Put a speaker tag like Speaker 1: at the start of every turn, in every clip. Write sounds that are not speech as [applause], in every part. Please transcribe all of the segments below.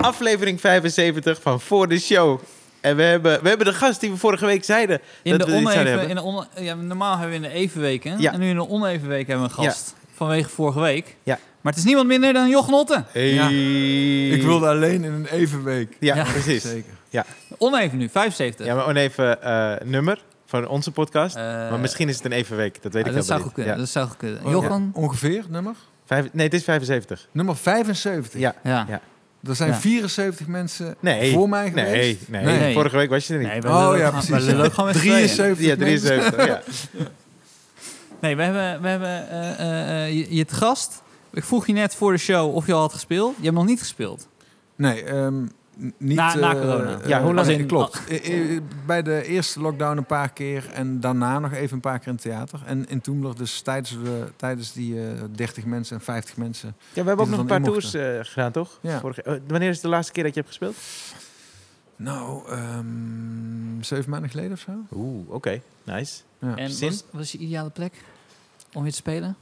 Speaker 1: aflevering 75 van Voor de Show. En we hebben, we hebben de gast die we vorige week zeiden
Speaker 2: In
Speaker 1: dat
Speaker 2: de
Speaker 1: we
Speaker 2: oneven,
Speaker 1: hebben.
Speaker 2: in de on, ja, normaal hebben we in de evenweken.
Speaker 1: Ja.
Speaker 2: En nu in de oneven week hebben we een gast. Vanwege vorige week.
Speaker 1: Ja.
Speaker 2: Maar het is niemand minder dan Joch Notte.
Speaker 1: Hey.
Speaker 3: Ja. Ik wilde alleen in een evenweek.
Speaker 1: Ja,
Speaker 2: Ja.
Speaker 1: precies.
Speaker 3: Zeker.
Speaker 2: Oneven nu, 75.
Speaker 1: Ja, maar oneven eh nummer van onze podcast.
Speaker 2: Eh,
Speaker 1: maar misschien is het een evenweek, dat weet
Speaker 2: ah,
Speaker 1: ik
Speaker 2: dat zou goed
Speaker 1: niet.
Speaker 2: kunnen.
Speaker 1: Ja.
Speaker 2: Dat zou goed kunnen.
Speaker 3: Oh,
Speaker 2: Jochen?
Speaker 3: ja. Ongeveer, nummer?
Speaker 1: Vijf, nee, het is 75.
Speaker 3: Nummer 75.
Speaker 1: Ja.
Speaker 2: Ja.
Speaker 3: Er zijn
Speaker 2: Ja.
Speaker 3: 74 mensen
Speaker 1: Nee.
Speaker 3: voor mij
Speaker 1: Nee,
Speaker 3: geweest.
Speaker 1: nee,
Speaker 3: Nee.
Speaker 1: Vorige week was je er niet.
Speaker 2: Nee, we
Speaker 3: Oh ja, precies.
Speaker 2: We lullen gewoon met z'n tweeën.
Speaker 3: 73
Speaker 1: ja,
Speaker 3: mensen.
Speaker 1: 73. ja. [laughs]
Speaker 2: Nee, we hebben, we hebben eh, eh, eh, je, je te gast. Ik vroeg je net voor de show of je al had gespeeld. Je hebt nog niet gespeeld.
Speaker 3: Nee, ehm, niet...
Speaker 2: Na- na
Speaker 3: eh,
Speaker 2: corona.
Speaker 3: eh,
Speaker 1: Ja, hoe lang-
Speaker 2: in-
Speaker 3: klopt. Eh, eh, Bij de eerste lockdown een paar keer en daarna nog even een paar keer in het theater. En in Toemler dus tijdens, de, tijdens die eh 30 mensen en 50 mensen.
Speaker 1: Ja, we hebben ook nog een paar tours eh, gedaan, toch?
Speaker 3: Ja.
Speaker 1: Vorige- wanneer is de laatste keer dat je hebt gespeeld?
Speaker 3: Nou, ehm, zeven maanden geleden of zo.
Speaker 1: Oeh, oké. Nice.
Speaker 3: Ja.
Speaker 2: En wat was je ideale plek om weer te spelen?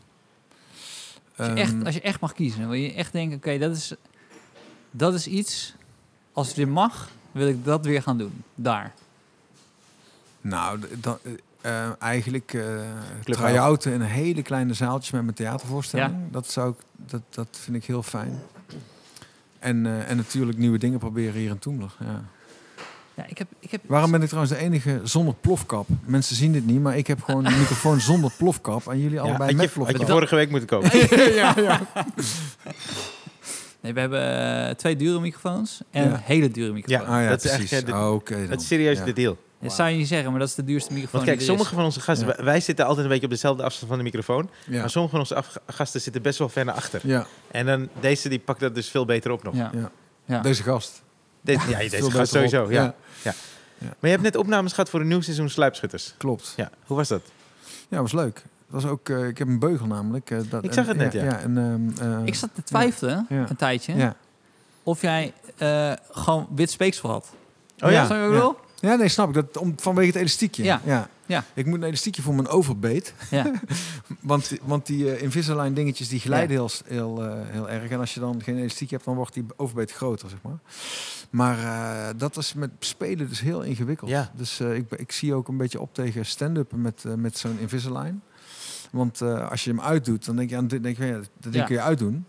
Speaker 2: Als je,
Speaker 3: Ehm,
Speaker 2: echt, als je echt mag kiezen, wil je echt denken, oké, dat, is, dat is iets, als het weer mag, wil ik dat weer gaan doen. Daar.
Speaker 3: Nou, dan, eh, eh, eigenlijk eh
Speaker 1: Club
Speaker 3: try-outen in een hele kleine zaaltjes met mijn theatervoorstelling. Dat, zou ik, dat, dat vind ik heel fijn. En, eh, en natuurlijk nieuwe dingen proberen hier in Toemler. Ja.
Speaker 2: Ja, ik heb, ik heb,
Speaker 3: Waarom ben ik trouwens de enige zonder plofkap? Mensen zien dit niet, maar ik heb gewoon een [laughs] microfoon zonder plofkap. En jullie
Speaker 1: Ja,
Speaker 3: allebei met
Speaker 1: je, had
Speaker 3: plofkap.
Speaker 1: je vorige week moeten kopen. [laughs]
Speaker 3: ja, ja. [laughs]
Speaker 2: Nee, we hebben eh, twee dure microfoons en
Speaker 3: Ja.
Speaker 2: een hele dure microfoon.
Speaker 1: Ja.
Speaker 3: Ah, ja,
Speaker 1: Dat is
Speaker 3: precies.
Speaker 1: echt, eh, de-
Speaker 3: Ah, Oké dan.
Speaker 1: Dat is serieus
Speaker 3: Ja.
Speaker 1: de deal.
Speaker 2: Dat zou je niet zeggen, maar dat is de duurste microfoon
Speaker 1: Want kijk,
Speaker 2: die er is.
Speaker 1: sommige van onze gasten,
Speaker 3: Ja.
Speaker 1: wij- zitten altijd een beetje op dezelfde afstand van de microfoon.
Speaker 3: Ja.
Speaker 1: Maar sommige van onze gasten zitten best wel ver naar achter.
Speaker 3: Ja.
Speaker 1: En dan deze die pakt dat dus veel beter op nog.
Speaker 2: Ja.
Speaker 3: Ja.
Speaker 2: Ja.
Speaker 3: deze gast.
Speaker 1: Deze, ja, deze gast sowieso.
Speaker 3: op.
Speaker 1: Ja. Maar je hebt net opnames gehad voor een nieuw seizoen Sluipschutters.
Speaker 3: klopt.
Speaker 1: Ja, hoe was dat?
Speaker 3: Ja, was leuk. Dat was ook, eh, ik heb een beugel namelijk. eh, dat,
Speaker 1: Ik zag het net, ja.
Speaker 3: ja en, ehm, eh,
Speaker 2: Ik zat te twijfelen,
Speaker 3: Ja.
Speaker 2: een tijdje,
Speaker 3: Ja.
Speaker 2: of jij eh, gewoon wit speeksel had.
Speaker 1: Oh ja?
Speaker 2: Bedoel?
Speaker 3: Ja, nee, snap ik. Dat, om, vanwege het elastiekje.
Speaker 2: Ja.
Speaker 3: ja.
Speaker 2: Ja.
Speaker 3: Ik moet een elastiekje voor mijn overbeet.
Speaker 2: Ja. [laughs]
Speaker 3: Want, want die Invisalign dingetjes die glijden heel, heel, heel erg. En als je dan geen elastiek hebt, dan wordt die overbeet groter, zeg maar. Maar eh, dat is met spelen dus heel ingewikkeld.
Speaker 1: Ja.
Speaker 3: Dus eh, ik, ik zie ook een beetje op tegen stand-up met, met zo'n Invisalign. Want eh, als je hem uitdoet, dan denk je, aan dit denk je ja, dat ding
Speaker 2: Ja.
Speaker 3: kun je uitdoen.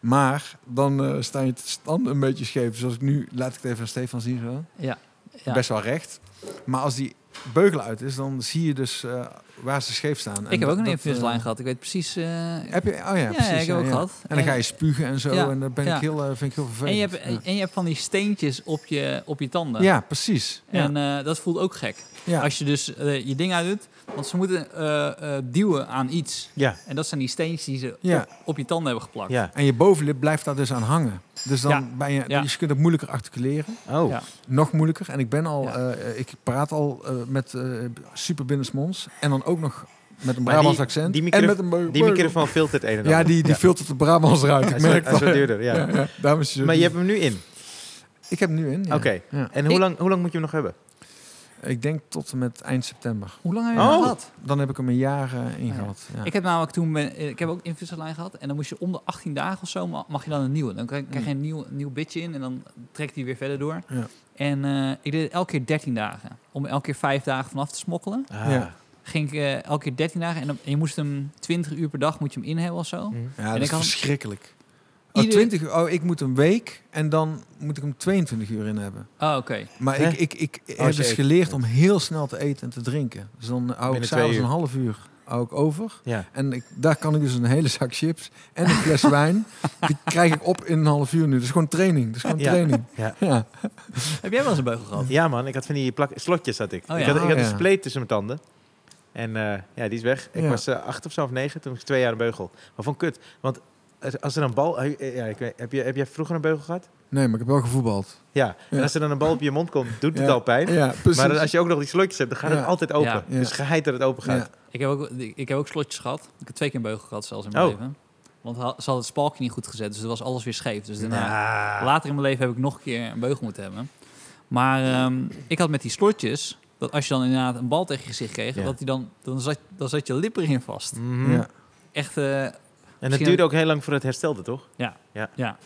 Speaker 3: Maar dan eh sta je standen een beetje scheef. Zoals ik nu, laat ik het even aan Stefan zien zo.
Speaker 2: Ja. ja.
Speaker 3: Best wel recht. Maar als die beugel uit is, dan zie je dus eh, waar ze scheef staan. En
Speaker 2: Ik heb ook een
Speaker 3: eh,
Speaker 2: gehad. Ik weet precies...
Speaker 3: Heb je? Oh ja,
Speaker 2: ja,
Speaker 3: precies.
Speaker 2: ik heb ook gehad.
Speaker 3: En dan ga je spugen en zo.
Speaker 2: Ja,
Speaker 3: En dat ben
Speaker 2: ja.
Speaker 3: ik heel, vind ik heel
Speaker 2: En
Speaker 3: vervelend.
Speaker 2: je, hebt,
Speaker 3: ja.
Speaker 2: en je hebt van die steentjes op je, op je tanden.
Speaker 3: Ja, precies. Ja.
Speaker 2: En dat voelt ook gek.
Speaker 3: ja.
Speaker 2: Als je dus je ding uitdoet. Want ze moeten eh, eh, duwen aan iets.
Speaker 1: Ja.
Speaker 2: En dat zijn die steentjes die ze
Speaker 3: Ja.
Speaker 2: op, op je tanden hebben geplakt.
Speaker 1: Ja.
Speaker 3: En je bovenlip blijft daar dus aan hangen. Dus dan
Speaker 2: Ja.
Speaker 3: ben je,
Speaker 2: Ja.
Speaker 3: dus je kunt het moeilijker articuleren.
Speaker 1: Oh.
Speaker 2: Ja.
Speaker 3: Nog moeilijker. En ik ben al,
Speaker 2: Ja.
Speaker 3: eh, ik praat al eh, met eh super binnensmonds. En dan ook nog met een Brabants accent.
Speaker 1: die
Speaker 3: en met een.
Speaker 1: Die microfoon filtert het een en ander.
Speaker 3: Ja, die, die filtert de Brabants eruit. Ik merk dat.
Speaker 1: duurder, ja. Maar je hebt hem nu in.
Speaker 3: Ik heb hem nu in. ja.
Speaker 1: Oké.
Speaker 3: Ja.
Speaker 1: En hoe lang, hoe lang moet je hem nog hebben?
Speaker 3: Ik denk tot en met eind september.
Speaker 2: Hoe lang heb je
Speaker 1: Oh.
Speaker 2: dat gehad?
Speaker 3: Dan heb ik hem een jaar eh, in
Speaker 2: Ja.
Speaker 3: gehad. Ja.
Speaker 2: Ik heb namelijk toen ben, eh, ik heb ook Invisalign gehad en dan moest je om de 18 dagen of zo ma- mag je dan een nieuwe. Dan krijg, krijg je een nieuw, nieuw bitje in en dan trekt hij weer verder door.
Speaker 3: Ja.
Speaker 2: En eh, ik deed het elke keer 13 dagen. Om elke keer 5 dagen vanaf te smokkelen.
Speaker 1: Ah.
Speaker 3: Ja.
Speaker 2: Ging ik eh, elke keer 13 dagen en, dan, en je moest hem 20 uur per dag moet je hem in hebben of zo.
Speaker 1: Hm.
Speaker 3: Ja,
Speaker 2: En
Speaker 3: dat
Speaker 2: ik
Speaker 3: is
Speaker 2: had-
Speaker 3: verschrikkelijk. Oh,
Speaker 2: Ieder-
Speaker 3: 20 uur. Oh, ik moet een week en dan moet ik hem 22 uur in hebben.
Speaker 2: Oh, oké.
Speaker 3: Maar
Speaker 1: Hè?
Speaker 3: ik, ik, ik
Speaker 1: Als
Speaker 3: heb dus geleerd om heel snel te eten en te drinken. Dus dan hou ik s'avonds een half uur hou ik over.
Speaker 1: Ja.
Speaker 3: En ik, daar kan ik dus een hele zak chips en een fles [laughs] wijn. Die krijg ik op in een half uur nu. Dat is gewoon training. Dat is gewoon
Speaker 1: Ja.
Speaker 3: training.
Speaker 1: Ja. [laughs]
Speaker 3: Ja.
Speaker 2: Heb jij wel eens een beugel gehad?
Speaker 1: ja, man. Ik had van die plak slotjes had ik.
Speaker 2: Oh,
Speaker 1: Ik
Speaker 2: ja.
Speaker 1: had, ik
Speaker 3: Oh,
Speaker 1: had een
Speaker 3: ja.
Speaker 1: spleet tussen mijn tanden. En eh, ja, die is weg. Ik
Speaker 3: Ja.
Speaker 1: was eh, acht of zo of negen. Toen ik twee jaar een beugel. Maar van kut. Want als- er een bal... eh, Ja, ik weet, heb, je, heb jij vroeger een beugel gehad?
Speaker 3: Nee, maar ik heb wel gevoetbald.
Speaker 1: Ja. En als er dan een bal op je mond komt, doet het
Speaker 3: Ja.
Speaker 1: al pijn.
Speaker 3: Ja, precies.
Speaker 1: Maar als je ook nog die slotjes hebt, dan gaat
Speaker 3: Ja.
Speaker 1: het altijd open. Dus geheid dat het open gaat.
Speaker 3: Ja.
Speaker 2: Ik heb, ook, ik heb ook slotjes gehad. Ik heb twee keer een beugel gehad zelfs in mijn
Speaker 1: Oh.
Speaker 2: leven. Want ze hadden het spalkje niet goed gezet, dus er was alles weer scheef. Dus daarna, later in mijn leven heb ik nog een keer een beugel moeten hebben. Maar ehm, ik had met die slotjes, dat als je dan inderdaad een bal tegen je gezicht kreeg,
Speaker 1: Ja.
Speaker 2: dat die dan, dan, zat, dan zat je lip erin vast.
Speaker 1: Mhm.
Speaker 3: Ja.
Speaker 2: Echt, eh,
Speaker 1: En het
Speaker 2: Misschien-
Speaker 1: duurde ook heel lang voor het herstelde, toch?
Speaker 2: ja. Ja.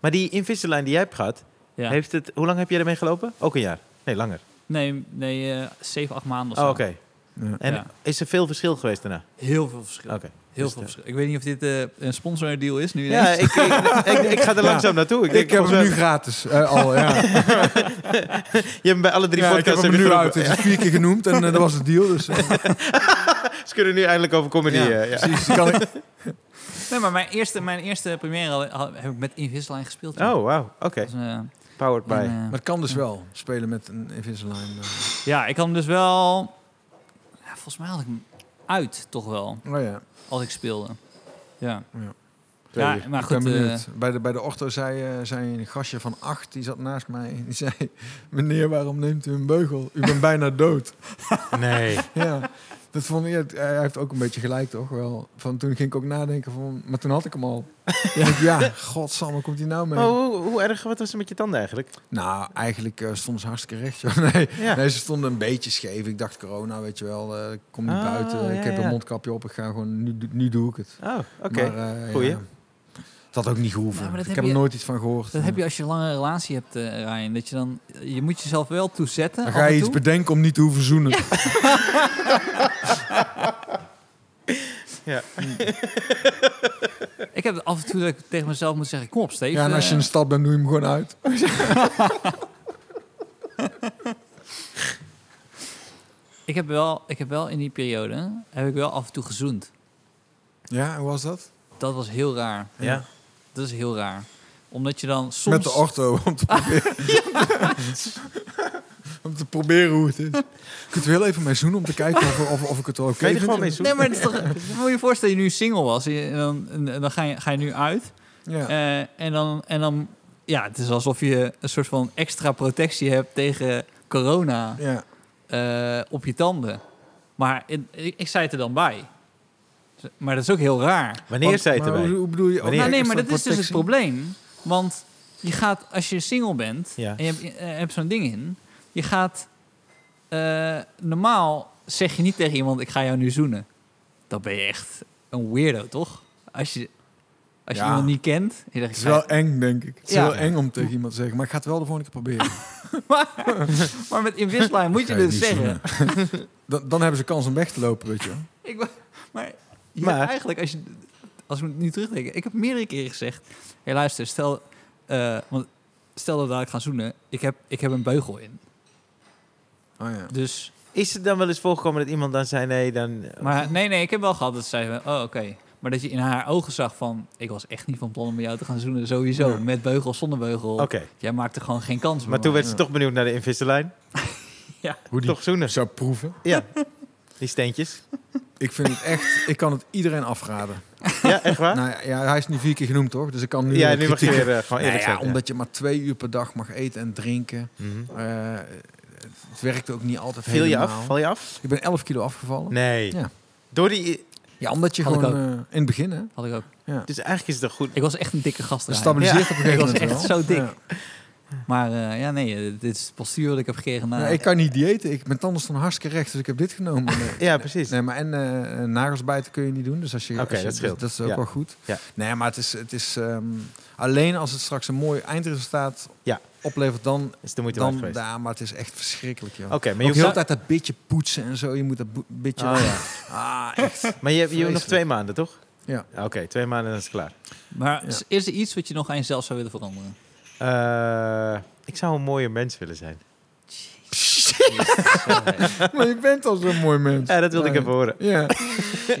Speaker 1: Maar die Invisalign die jij hebt gehad,
Speaker 2: Ja.
Speaker 1: heeft het, hoe lang heb jij ermee gelopen? Ook een jaar? Nee, langer.
Speaker 2: Nee, nee eh, zeven, acht maanden of
Speaker 1: Oh,
Speaker 2: zo.
Speaker 1: oké.
Speaker 3: Ja.
Speaker 1: En
Speaker 2: Ja.
Speaker 1: is er veel verschil geweest daarna?
Speaker 2: Heel veel verschil.
Speaker 1: Oké.
Speaker 2: Heel
Speaker 1: Dus
Speaker 2: veel verschil. Ik weet niet of dit eh, een sponsordeal is nu.
Speaker 1: Ja, ik, ik, ik, ik ga er
Speaker 3: Ja.
Speaker 1: langzaam naartoe. Ik,
Speaker 3: Ik,
Speaker 1: denk,
Speaker 3: heb hem nu gratis eh, al, ja. [laughs]
Speaker 1: Je hebt hem bij alle drie
Speaker 3: ja ik heb
Speaker 1: podcasts
Speaker 3: hem nu uit. Het is vier keer genoemd en dat was het deal. Dus, [laughs]
Speaker 1: Ze kunnen nu eindelijk over comedy.
Speaker 3: ja,
Speaker 1: ja.
Speaker 3: precies. Kan ik,
Speaker 2: Nee, maar mijn eerste, mijn eerste première had- heb ik met Invisalign gespeeld. toen.
Speaker 1: Oh, wauw. Oké.
Speaker 2: Dat was, eh,
Speaker 1: Powered by.
Speaker 2: en, eh,
Speaker 3: maar het kan dus wel, spelen met een Invisalign. eh.
Speaker 2: ja, ik had hem dus wel... Ja, volgens mij had ik hem uit, toch wel,
Speaker 3: Oh ja,
Speaker 2: als ik speelde. Ja, ja
Speaker 1: uur.
Speaker 2: maar goed.
Speaker 3: bij, de, bij de ortho zei, eh, zei een gastje van acht, die zat naast mij. [laughs] Die zei, meneer, waarom neemt u een beugel? U bent bijna dood.
Speaker 1: Nee. [laughs]
Speaker 3: Ja, dat vond ik, hij heeft ook een beetje gelijk, toch? Wel, van, toen ging ik ook nadenken van, maar toen had ik hem al. [laughs] Ja, ja godsamme, komt hij nou mee?
Speaker 1: Hoe, hoe erg, wat was er met je tanden eigenlijk?
Speaker 3: Nou, eigenlijk eh, stonden ze hartstikke recht, joh. [laughs] Nee,
Speaker 1: Ja.
Speaker 3: nee, ze stonden een beetje scheef. Ik dacht, corona, weet je wel, eh, ik kom niet
Speaker 1: Oh,
Speaker 3: buiten.
Speaker 1: ja,
Speaker 3: ik heb een mondkapje op, ik ga gewoon, nu, nu doe ik het.
Speaker 1: Oh, oké.
Speaker 3: Eh,
Speaker 1: Goeie.
Speaker 3: Dat had ook niet gehoeven.
Speaker 2: Ja, maar dat
Speaker 3: ik
Speaker 2: heb
Speaker 3: er nooit iets van gehoord.
Speaker 2: Dat heb je als je een lange relatie hebt, eh Ryan. Dat je dan... Je moet jezelf wel toezetten.
Speaker 3: Dan ga je iets bedenken om niet te hoeven zoenen. [laughs]
Speaker 1: Ja.
Speaker 2: Ik heb af en toe dat ik tegen mezelf moet zeggen... Kom op, Steve.
Speaker 3: Ja, en als je in
Speaker 2: eh,
Speaker 3: de stad bent, doe je hem gewoon uit. [laughs]
Speaker 2: ik, heb wel, ik heb wel in die periode... Heb ik wel af en toe gezoend.
Speaker 3: Ja, hoe was dat?
Speaker 2: Dat was heel raar.
Speaker 1: Ja.
Speaker 2: Dat is heel raar. Omdat je dan soms...
Speaker 3: Met de ortho, om te [laughs] proberen... om te proberen hoe het is. Kunt u heel even mee zoenen om te kijken of, of, of ik het wel oké
Speaker 1: er
Speaker 3: vind?
Speaker 1: gewoon mee zoenen?
Speaker 2: Nee, maar het is toch, moet je je voorstellen dat je nu single was. En dan, en dan ga, je, ga je nu uit.
Speaker 3: Ja.
Speaker 2: Eh, en, dan, en dan... Ja, het is alsof je een soort van extra protectie hebt tegen corona
Speaker 3: ja.
Speaker 2: eh, op je tanden. Maar in- ik, ik zei het er dan bij. Maar dat is ook heel raar.
Speaker 1: Wanneer
Speaker 3: Want-
Speaker 1: zei het
Speaker 3: maar
Speaker 1: erbij?
Speaker 3: Hoe, hoe bedoel je?
Speaker 1: Wanneer?
Speaker 2: Nou, nee, maar dat is dus het probleem. Want je gaat, als je single bent
Speaker 1: Ja.
Speaker 2: en je hebt, eh, hebt zo'n ding in, je gaat eh, normaal zeg je niet tegen iemand: ik ga jou nu zoenen. Dan ben je echt een weirdo, toch? Als je, als je
Speaker 3: Ja.
Speaker 2: iemand niet kent, en je zegt,
Speaker 3: Het is
Speaker 2: ga-
Speaker 3: wel eng, denk ik. Het is
Speaker 2: Ja.
Speaker 3: wel eng om tegen iemand te zeggen, maar ik ga het wel de volgende keer proberen. [laughs]
Speaker 2: maar, maar met Invisalign moet je
Speaker 3: je
Speaker 2: dus zeggen. [laughs]
Speaker 3: dan, dan hebben ze kans om weg te lopen, weet je wel.
Speaker 2: Ik, maar, je
Speaker 1: Maar-
Speaker 2: eigenlijk, als, je, als we nu terugdenken, ik heb meerdere keren gezegd: hé, luister, stel, eh, want stel dat we dadelijk gaan zoenen, ik heb, ik heb een beugel in.
Speaker 3: Oh, ja.
Speaker 2: Dus,
Speaker 1: Is het dan wel eens voorgekomen dat iemand dan zei nee, dan...
Speaker 2: maar nee, nee, ik heb wel gehad dat ze zeiden: oh, oké. Maar dat je in haar ogen zag van, ik was echt niet van plan om met jou te gaan zoenen, sowieso.
Speaker 3: Ja.
Speaker 2: Met beugel, zonder beugel.
Speaker 1: Oké,
Speaker 2: Jij maakte gewoon geen kans
Speaker 1: maar toen
Speaker 2: mij.
Speaker 1: werd ze toch benieuwd naar de Invisalign. [laughs]
Speaker 3: Hoe die
Speaker 1: Toch zoenen.
Speaker 3: zou proeven.
Speaker 1: Ja, die steentjes.
Speaker 3: Ik vind het echt, [laughs] ik kan het iedereen afraden.
Speaker 1: Ja, echt waar?
Speaker 3: Nou ja, hij is nu vier keer genoemd, toch? Dus ik kan nu...
Speaker 1: ja, nu mag je weer eh, gewoon
Speaker 3: Nou ja, omdat je maar twee uur per dag mag eten en drinken.
Speaker 1: Mhm.
Speaker 3: Eh, het werkte ook niet altijd
Speaker 1: Viel je
Speaker 3: helemaal.
Speaker 1: af? Val je af?
Speaker 3: Ik ben 11 kilo afgevallen.
Speaker 1: Nee.
Speaker 3: Ja.
Speaker 1: Door die...
Speaker 3: Ja, omdat je
Speaker 2: Had ik
Speaker 3: gewoon eh, in het begin, hè?
Speaker 2: Had ik ook.
Speaker 3: Ja.
Speaker 1: Dus eigenlijk is het toch goed...
Speaker 2: Ik was echt een dikke gast.
Speaker 3: Dat
Speaker 2: Ryan.
Speaker 3: stabiliseert
Speaker 1: Ja.
Speaker 3: op een gegeven
Speaker 2: Ik was
Speaker 3: moment
Speaker 2: echt
Speaker 3: wel.
Speaker 2: zo dik. Maar eh, ja, nee, eh, dit is het postuur dat ik heb gekregen. Na,
Speaker 3: Ja, ik kan niet diëten. Ik, mijn tanden staan hartstikke recht, dus ik heb dit genomen. [laughs]
Speaker 1: Ja, precies.
Speaker 3: nee maar en eh, nagels bijten kun je niet doen. Dus als je,
Speaker 1: Oké,
Speaker 3: als je-
Speaker 1: dat scheelt.
Speaker 3: Dat is ook
Speaker 1: Ja.
Speaker 3: wel goed.
Speaker 1: Ja.
Speaker 3: Nee, maar het is, het is ehm, alleen als het straks een mooi eindresultaat
Speaker 1: Ja.
Speaker 3: oplevert, dan,
Speaker 1: Is de moeite waard
Speaker 3: dan
Speaker 1: geweest.
Speaker 3: ja, maar het is echt verschrikkelijk, joh.
Speaker 1: Oké, maar je hoeft...
Speaker 3: tijd dat beetje poetsen en zo. Je moet dat beetje...
Speaker 1: Oh, ja. [laughs]
Speaker 3: Ah, echt.
Speaker 1: Maar je, je hebt nog twee maanden, toch?
Speaker 3: Ja.
Speaker 1: Oké, twee maanden en dan is het klaar.
Speaker 2: Maar
Speaker 3: Ja.
Speaker 2: is er iets wat je nog aan jezelf zou willen veranderen?
Speaker 1: Eh, ik zou een mooie mens willen zijn. [laughs]
Speaker 3: maar je bent al zo'n mooi mens.
Speaker 1: Ja, dat wilde ik even horen.
Speaker 3: Ja, [laughs]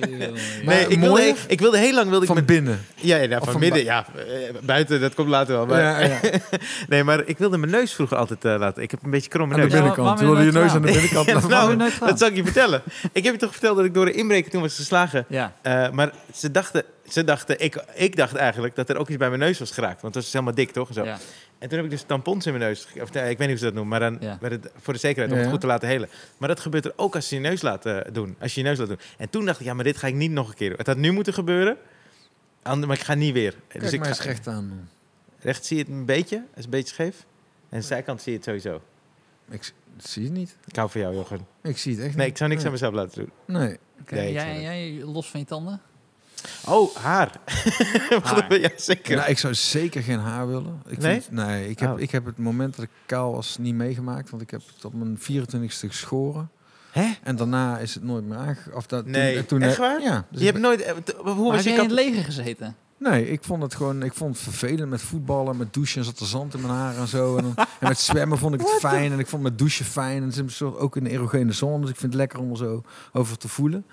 Speaker 1: Nee,
Speaker 3: Maar
Speaker 1: ik wilde, ik, ik wilde heel lang wilde ik
Speaker 3: van
Speaker 1: met,
Speaker 3: binnen.
Speaker 1: ja, ja, van
Speaker 3: van
Speaker 1: midden, ja, eh, buiten, dat komt later wel. Maar,
Speaker 3: Ja, ja. [laughs]
Speaker 1: nee, maar ik wilde mijn neus vroeger altijd eh, laten. Ik heb een beetje kromme
Speaker 3: Aan de
Speaker 1: neus.
Speaker 2: Ja,
Speaker 3: binnenkant. Je wilde je neus aan de binnenkant laten
Speaker 1: nou, dat zal ik je vertellen. Ik heb je toch verteld dat ik door de inbreker toen was geslagen.
Speaker 2: Ja,
Speaker 1: Eh, maar ze dachten, ze dachten ik, ik dacht eigenlijk dat er ook iets bij mijn neus was geraakt. Want het was helemaal dik, toch? Zo.
Speaker 2: ja.
Speaker 1: En toen heb ik dus tampons in mijn neus. Of, nee, ik weet niet hoe ze dat noemen, maar dan
Speaker 2: Ja.
Speaker 1: met het, voor de zekerheid om
Speaker 3: Ja,
Speaker 1: het goed te laten helen. Maar dat gebeurt er ook als je je neus laat eh, doen. Als je je neus laat doen. En toen dacht ik, ja, maar dit ga ik niet nog een keer doen. Het had nu moeten gebeuren, maar ik ga niet weer.
Speaker 3: Kijk
Speaker 1: dus ik
Speaker 3: mij eens
Speaker 1: ga,
Speaker 3: recht aan.
Speaker 1: recht zie je het een beetje, het is een beetje scheef. En de zijkant zie je het sowieso.
Speaker 3: Ik zie het niet.
Speaker 1: Ik hou van jou, Jochen.
Speaker 3: Ik zie het echt
Speaker 1: Nee,
Speaker 3: niet.
Speaker 1: ik zou niks aan mezelf laten doen.
Speaker 3: Nee.
Speaker 2: Oké,
Speaker 1: Nee,
Speaker 2: jij, jij los van je tanden?
Speaker 1: Oh, haar. [laughs]
Speaker 2: Haar.
Speaker 1: ja, zeker.
Speaker 3: Nou, ik zou zeker geen haar willen. Ik
Speaker 1: Nee?
Speaker 3: Vind, nee, ik heb,
Speaker 1: Oh.
Speaker 3: ik heb het moment dat ik kaal was niet meegemaakt. Want ik heb het op mijn 24ste geschoren.
Speaker 1: Hè?
Speaker 3: En daarna is het nooit meer aange... Of dat,
Speaker 1: Nee,
Speaker 3: toen, toen,
Speaker 1: echt waar?
Speaker 3: Ja. dus
Speaker 1: je hebt nooit... eh, Hoe was
Speaker 2: heb
Speaker 1: je
Speaker 2: jij in het leger gezeten?
Speaker 3: Nee, ik vond het gewoon ik vond het vervelend met voetballen, met douchen. Zat er zand in mijn haar en zo. En, dan- [laughs] en met zwemmen vond ik het fijn. En ik vond met douchen fijn. En het is een soort, ook een erogene zone. Dus ik vind het lekker om er zo over te voelen.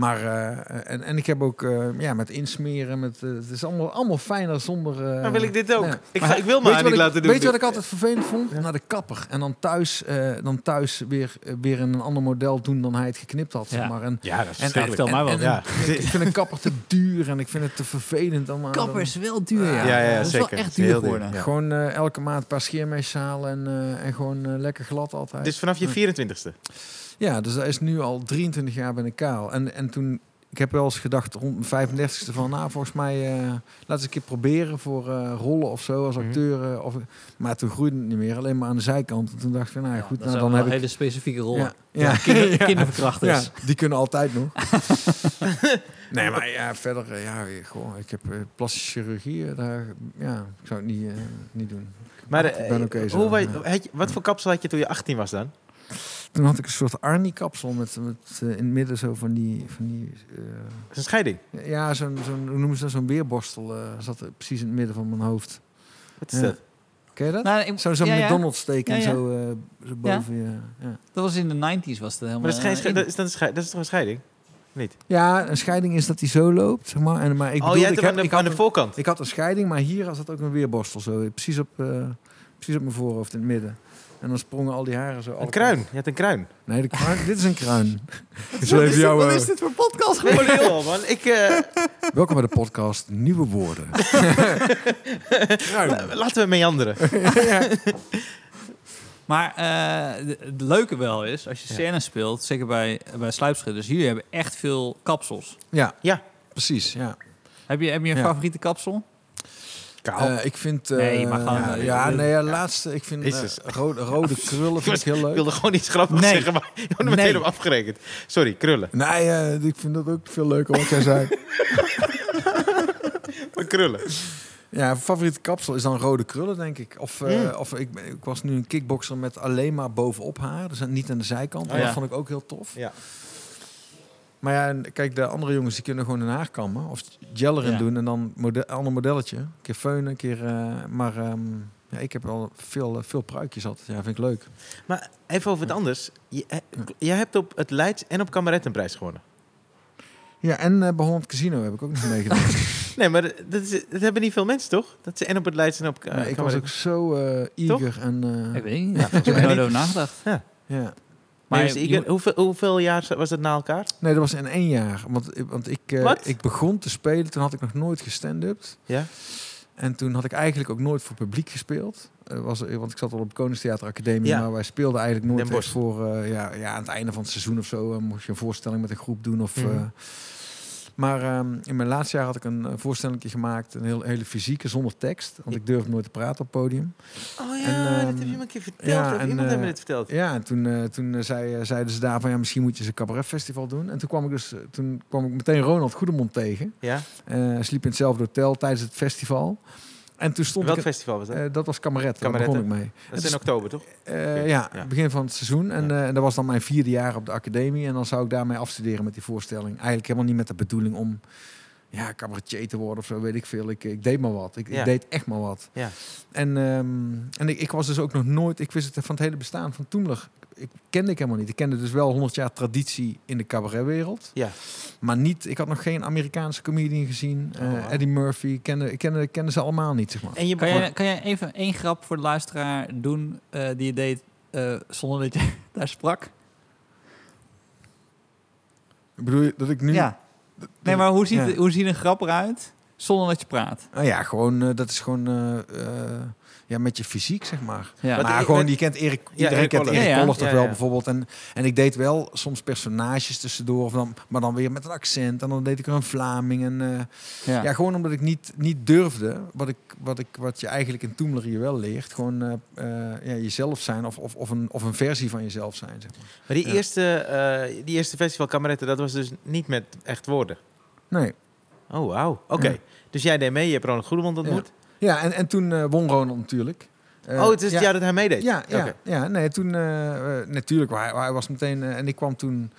Speaker 3: Maar, eh, en, en ik heb ook eh, ja, met insmeren. Met, eh, het is allemaal, allemaal fijner zonder... eh,
Speaker 1: Dan wil ik dit ook.
Speaker 3: ja.
Speaker 1: Ik,
Speaker 2: Maar
Speaker 1: ga, ik wil
Speaker 3: wat
Speaker 1: niet
Speaker 3: ik,
Speaker 1: laten doen.
Speaker 3: weet je wat ik altijd vervelend vond? Naar de kapper. En dan thuis, eh, dan thuis weer, weer in een ander model doen dan hij het geknipt had. zeg
Speaker 2: Ja.
Speaker 3: maar. En,
Speaker 1: Ja, dat is
Speaker 3: en,
Speaker 2: vertel mij wel.
Speaker 3: en-
Speaker 1: Ja.
Speaker 3: en- ik [laughs] vind een kapper te duur en ik vind het te vervelend. Maar
Speaker 2: Kapper is wel duur, ja.
Speaker 1: Ja, ja,
Speaker 2: dat is
Speaker 1: zeker.
Speaker 2: wel echt
Speaker 1: Heel
Speaker 2: duur
Speaker 1: duur,
Speaker 2: geworden.
Speaker 1: ja.
Speaker 3: Gewoon elke maand een paar scheermesjes halen en, eh, en gewoon lekker glad altijd.
Speaker 1: Dus vanaf je 24ste.
Speaker 3: Ja, dus dat is nu al 23 jaar ben ik kaal. En, en toen, ik heb wel eens gedacht rond mijn 35ste van, nou volgens mij, eh laat eens een keer proberen voor eh, rollen of zo als
Speaker 1: Mhm.
Speaker 3: acteur. eh, of, maar toen groeide het niet meer, alleen maar aan de zijkant. En toen dacht ik van, nou ja, goed, nou, dan heb ik...
Speaker 2: hele specifieke rollen.
Speaker 3: Ja, ja. [laughs]
Speaker 2: Kinder,
Speaker 3: Ja.
Speaker 2: kinderverkrachters.
Speaker 3: Ja, die kunnen altijd nog. [laughs] nee, maar ja, verder, ja, gewoon, ik heb eh, plastische chirurgie, daar, ja, ik zou het niet, eh, niet doen.
Speaker 1: Maar
Speaker 3: ik ben zo.
Speaker 1: hoe, had je- wat voor kapsel had je toen je 18 was dan?
Speaker 3: Toen had ik een soort Arnie-kapsel met, met eh, in het midden zo van die, van die eh,
Speaker 1: Dat een scheiding.
Speaker 3: ja, zo'n, zo'n, hoe noemen ze dat, zo'n weerborstel eh, zat er precies in het midden van mijn hoofd.
Speaker 1: Wat is
Speaker 3: Ja.
Speaker 1: dat?
Speaker 3: Ken je dat?
Speaker 2: Nou,
Speaker 3: Zo'n zo'n
Speaker 2: ja, ja.
Speaker 3: McDonald's teken
Speaker 2: Ja, ja.
Speaker 3: zo, eh, zo boven je. Ja.
Speaker 2: Dat was in de 90s was het helemaal.
Speaker 1: Maar dat is, geen, dat, is, dat, is, dat is toch een scheiding? Niet?
Speaker 3: ja, een scheiding is dat hij zo loopt, zeg maar. En, maar ik
Speaker 1: oh,
Speaker 3: bedoel,
Speaker 1: jij
Speaker 3: ik, heb,
Speaker 1: aan de,
Speaker 3: ik, had
Speaker 1: aan de
Speaker 3: een,
Speaker 1: voorkant.
Speaker 3: ik had een scheiding, maar hier zat ook een weerborstel zo, precies op, eh, precies op mijn voorhoofd in het midden. En dan sprongen al die haren zo.
Speaker 1: Een kruin. Je hebt een kruin.
Speaker 3: Nee, de kruin, dit is een kruin. [laughs] Dus
Speaker 2: Wat
Speaker 3: even
Speaker 2: is,
Speaker 3: jou,
Speaker 2: dit, wat is dit voor podcast?
Speaker 1: Oh, man. Ik, eh, [laughs]
Speaker 3: Welkom bij de podcast Nieuwe Woorden. [laughs] Kruin.
Speaker 1: laten we meanderen.
Speaker 2: Maar eh, het leuke wel is, als je
Speaker 1: Ja.
Speaker 2: scènes speelt, zeker bij, bij sluipschutters, jullie hebben echt veel kapsels.
Speaker 3: Ja,
Speaker 1: Ja.
Speaker 3: precies. Ja.
Speaker 2: Heb je, heb je een
Speaker 3: Ja.
Speaker 2: favoriete kapsel?
Speaker 1: Kaal.
Speaker 3: Eh, ik vind... eh,
Speaker 2: Nee, maar gewoon,
Speaker 3: Ja, ja, nee, ja, laatste. Ik vind eh, rode, rode [laughs] krullen vind ik heel
Speaker 1: ik
Speaker 3: leuk.
Speaker 1: wilde gewoon iets grappigs
Speaker 2: Nee.
Speaker 1: zeggen, maar [laughs] je wordt er meteen
Speaker 2: Nee.
Speaker 1: op afgerekend. Sorry, krullen.
Speaker 3: Nee, ik vind dat ook veel leuker wat jij zei. [laughs]
Speaker 1: Maar krullen.
Speaker 3: Ja, favoriete kapsel is dan rode krullen, denk ik. Of, eh,
Speaker 1: Mm.
Speaker 3: of ik, ik was nu een kickboxer met alleen maar bovenop haar. Dus niet aan de zijkant.
Speaker 1: Oh, ja.
Speaker 3: Dat vond ik ook heel tof.
Speaker 1: Ja.
Speaker 3: Maar ja, en kijk, de andere jongens die kunnen gewoon hun haar kammen. Of gel erin
Speaker 2: Ja.
Speaker 3: doen en dan een ander modelletje. Een keer feunen, een keer... eh, maar ehm, ja, ik heb wel veel, eh, veel pruikjes altijd. Ja, vind ik leuk.
Speaker 1: Maar even over het anders. Je, eh, jij hebt op het Leids en op Kameret een prijs gewonnen.
Speaker 3: Ja, en eh bij Holland Casino heb ik ook nog meegedaan. [laughs]
Speaker 1: Nee, maar dat, is, dat hebben niet veel mensen, toch? Dat ze en op het Leids en op uh,
Speaker 3: Ja, ik was ook zo eh eager en... eh,
Speaker 2: Ik weet niet. Ja, ik heb er nooit over nagedacht.
Speaker 3: ja.
Speaker 1: Maar dus, ik- hoeveel, hoeveel jaar was dat na elkaar?
Speaker 3: Nee, dat was in één jaar. Want, want ik, eh, ik begon te spelen, toen had ik nog nooit gestand-upt.
Speaker 1: Ja.
Speaker 3: En toen had ik eigenlijk ook nooit voor publiek gespeeld. Eh, was, er- want ik zat al op Koningstheater Academie,
Speaker 1: Ja.
Speaker 3: maar wij speelden eigenlijk nooit echt voor... eh, ja, ja, aan het einde van het seizoen of zo eh, moest je een voorstelling met een groep doen. Of,
Speaker 1: Mhm.
Speaker 3: eh, maar ehm, in mijn laatste jaar had ik een uh, voorstelling gemaakt, een heel, hele fysieke, zonder tekst. Want ik durfde nooit te praten op het podium.
Speaker 1: Oh ja,
Speaker 3: En,
Speaker 1: dat
Speaker 3: ehm,
Speaker 1: heb je me een keer verteld.
Speaker 3: ja, en,
Speaker 1: iemand heeft me
Speaker 3: eh,
Speaker 1: dit verteld.
Speaker 3: Ja, en toen, eh, toen eh, zei, eh, zeiden ze daar van ja, misschien moet je eens een cabaretfestival doen. En toen kwam ik dus, eh, toen kwam ik meteen Ronald Goedemond tegen.
Speaker 1: Ja?
Speaker 3: Eh, hij sliep in hetzelfde hotel tijdens het festival. En toen stond
Speaker 1: Welk
Speaker 3: ik...
Speaker 1: festival was dat?
Speaker 3: eh, dat was Cabaret, daar
Speaker 1: Cabaret,
Speaker 3: begon ik mee.
Speaker 1: dat is in oktober, toch?
Speaker 3: Eh, ja,
Speaker 1: ja.
Speaker 3: begin van het seizoen. En eh, dat was dan mijn vierde jaar op de academie. En dan zou ik daarmee afstuderen met die voorstelling. Eigenlijk helemaal niet met de bedoeling om ja, cabaretier te worden of zo, weet ik veel. Ik, ik deed maar wat. Ik,
Speaker 1: Ja.
Speaker 3: ik deed echt maar wat.
Speaker 1: Ja.
Speaker 3: En, ehm, en ik, ik was dus ook nog nooit... Ik wist het van het hele bestaan van Toemler. Ik kende ik helemaal niet. Ik kende dus wel 100 jaar traditie in de cabaretwereld.
Speaker 1: Ja.
Speaker 3: Maar niet... Ik had nog geen Amerikaanse comedian gezien.
Speaker 1: Oh,
Speaker 3: Eh. Eddie Murphy. Ik kende, ik kende, ik kende ze allemaal niet, zeg maar.
Speaker 1: En je
Speaker 2: Kan jij, kan jij even één grap voor de luisteraar doen eh, die je deed eh, zonder dat je [laughs] daar sprak?
Speaker 3: Bedoel je dat ik nu...
Speaker 2: Ja. Nee, maar hoe ziet,
Speaker 3: Ja.
Speaker 2: hoe ziet een grap eruit zonder dat je praat?
Speaker 3: Nou ja, gewoon, dat is gewoon eh, eh, ja, met je fysiek, zeg maar.
Speaker 2: Ja.
Speaker 3: Maar
Speaker 1: ik-
Speaker 3: gewoon, je kent Erik,
Speaker 1: Ja,
Speaker 3: iedereen
Speaker 1: Erik
Speaker 3: kent
Speaker 1: Koller.
Speaker 3: Erik
Speaker 2: Ja,
Speaker 3: toch
Speaker 1: Ja,
Speaker 3: wel bijvoorbeeld. En, en ik deed wel soms personages tussendoor, of dan, maar dan weer met een accent. En dan deed ik er een Vlaming. En, eh,
Speaker 2: Ja.
Speaker 3: ja. gewoon omdat ik niet, niet durfde, wat, ik, wat, ik, wat je eigenlijk in Toemler hier wel leert. Gewoon eh, eh, ja, jezelf zijn of, of, of, een, of een versie van jezelf zijn, zeg maar.
Speaker 1: Maar die,
Speaker 3: Ja.
Speaker 1: eerste, eh, die eerste festival Kameretten, dat was dus niet met echt woorden.
Speaker 3: Nee.
Speaker 1: Oh, wauw. Oké.
Speaker 3: Ja.
Speaker 1: Dus jij deed mee, je hebt Ronald Goedemond ontmoet.
Speaker 3: Ja, en, en toen eh, won Ronald natuurlijk. Eh,
Speaker 1: oh, het is het
Speaker 3: ja,
Speaker 1: jaar dat hij meedeed?
Speaker 3: Ja, ja, ja nee, toen eh, natuurlijk, hij, hij was meteen en ik kwam toen.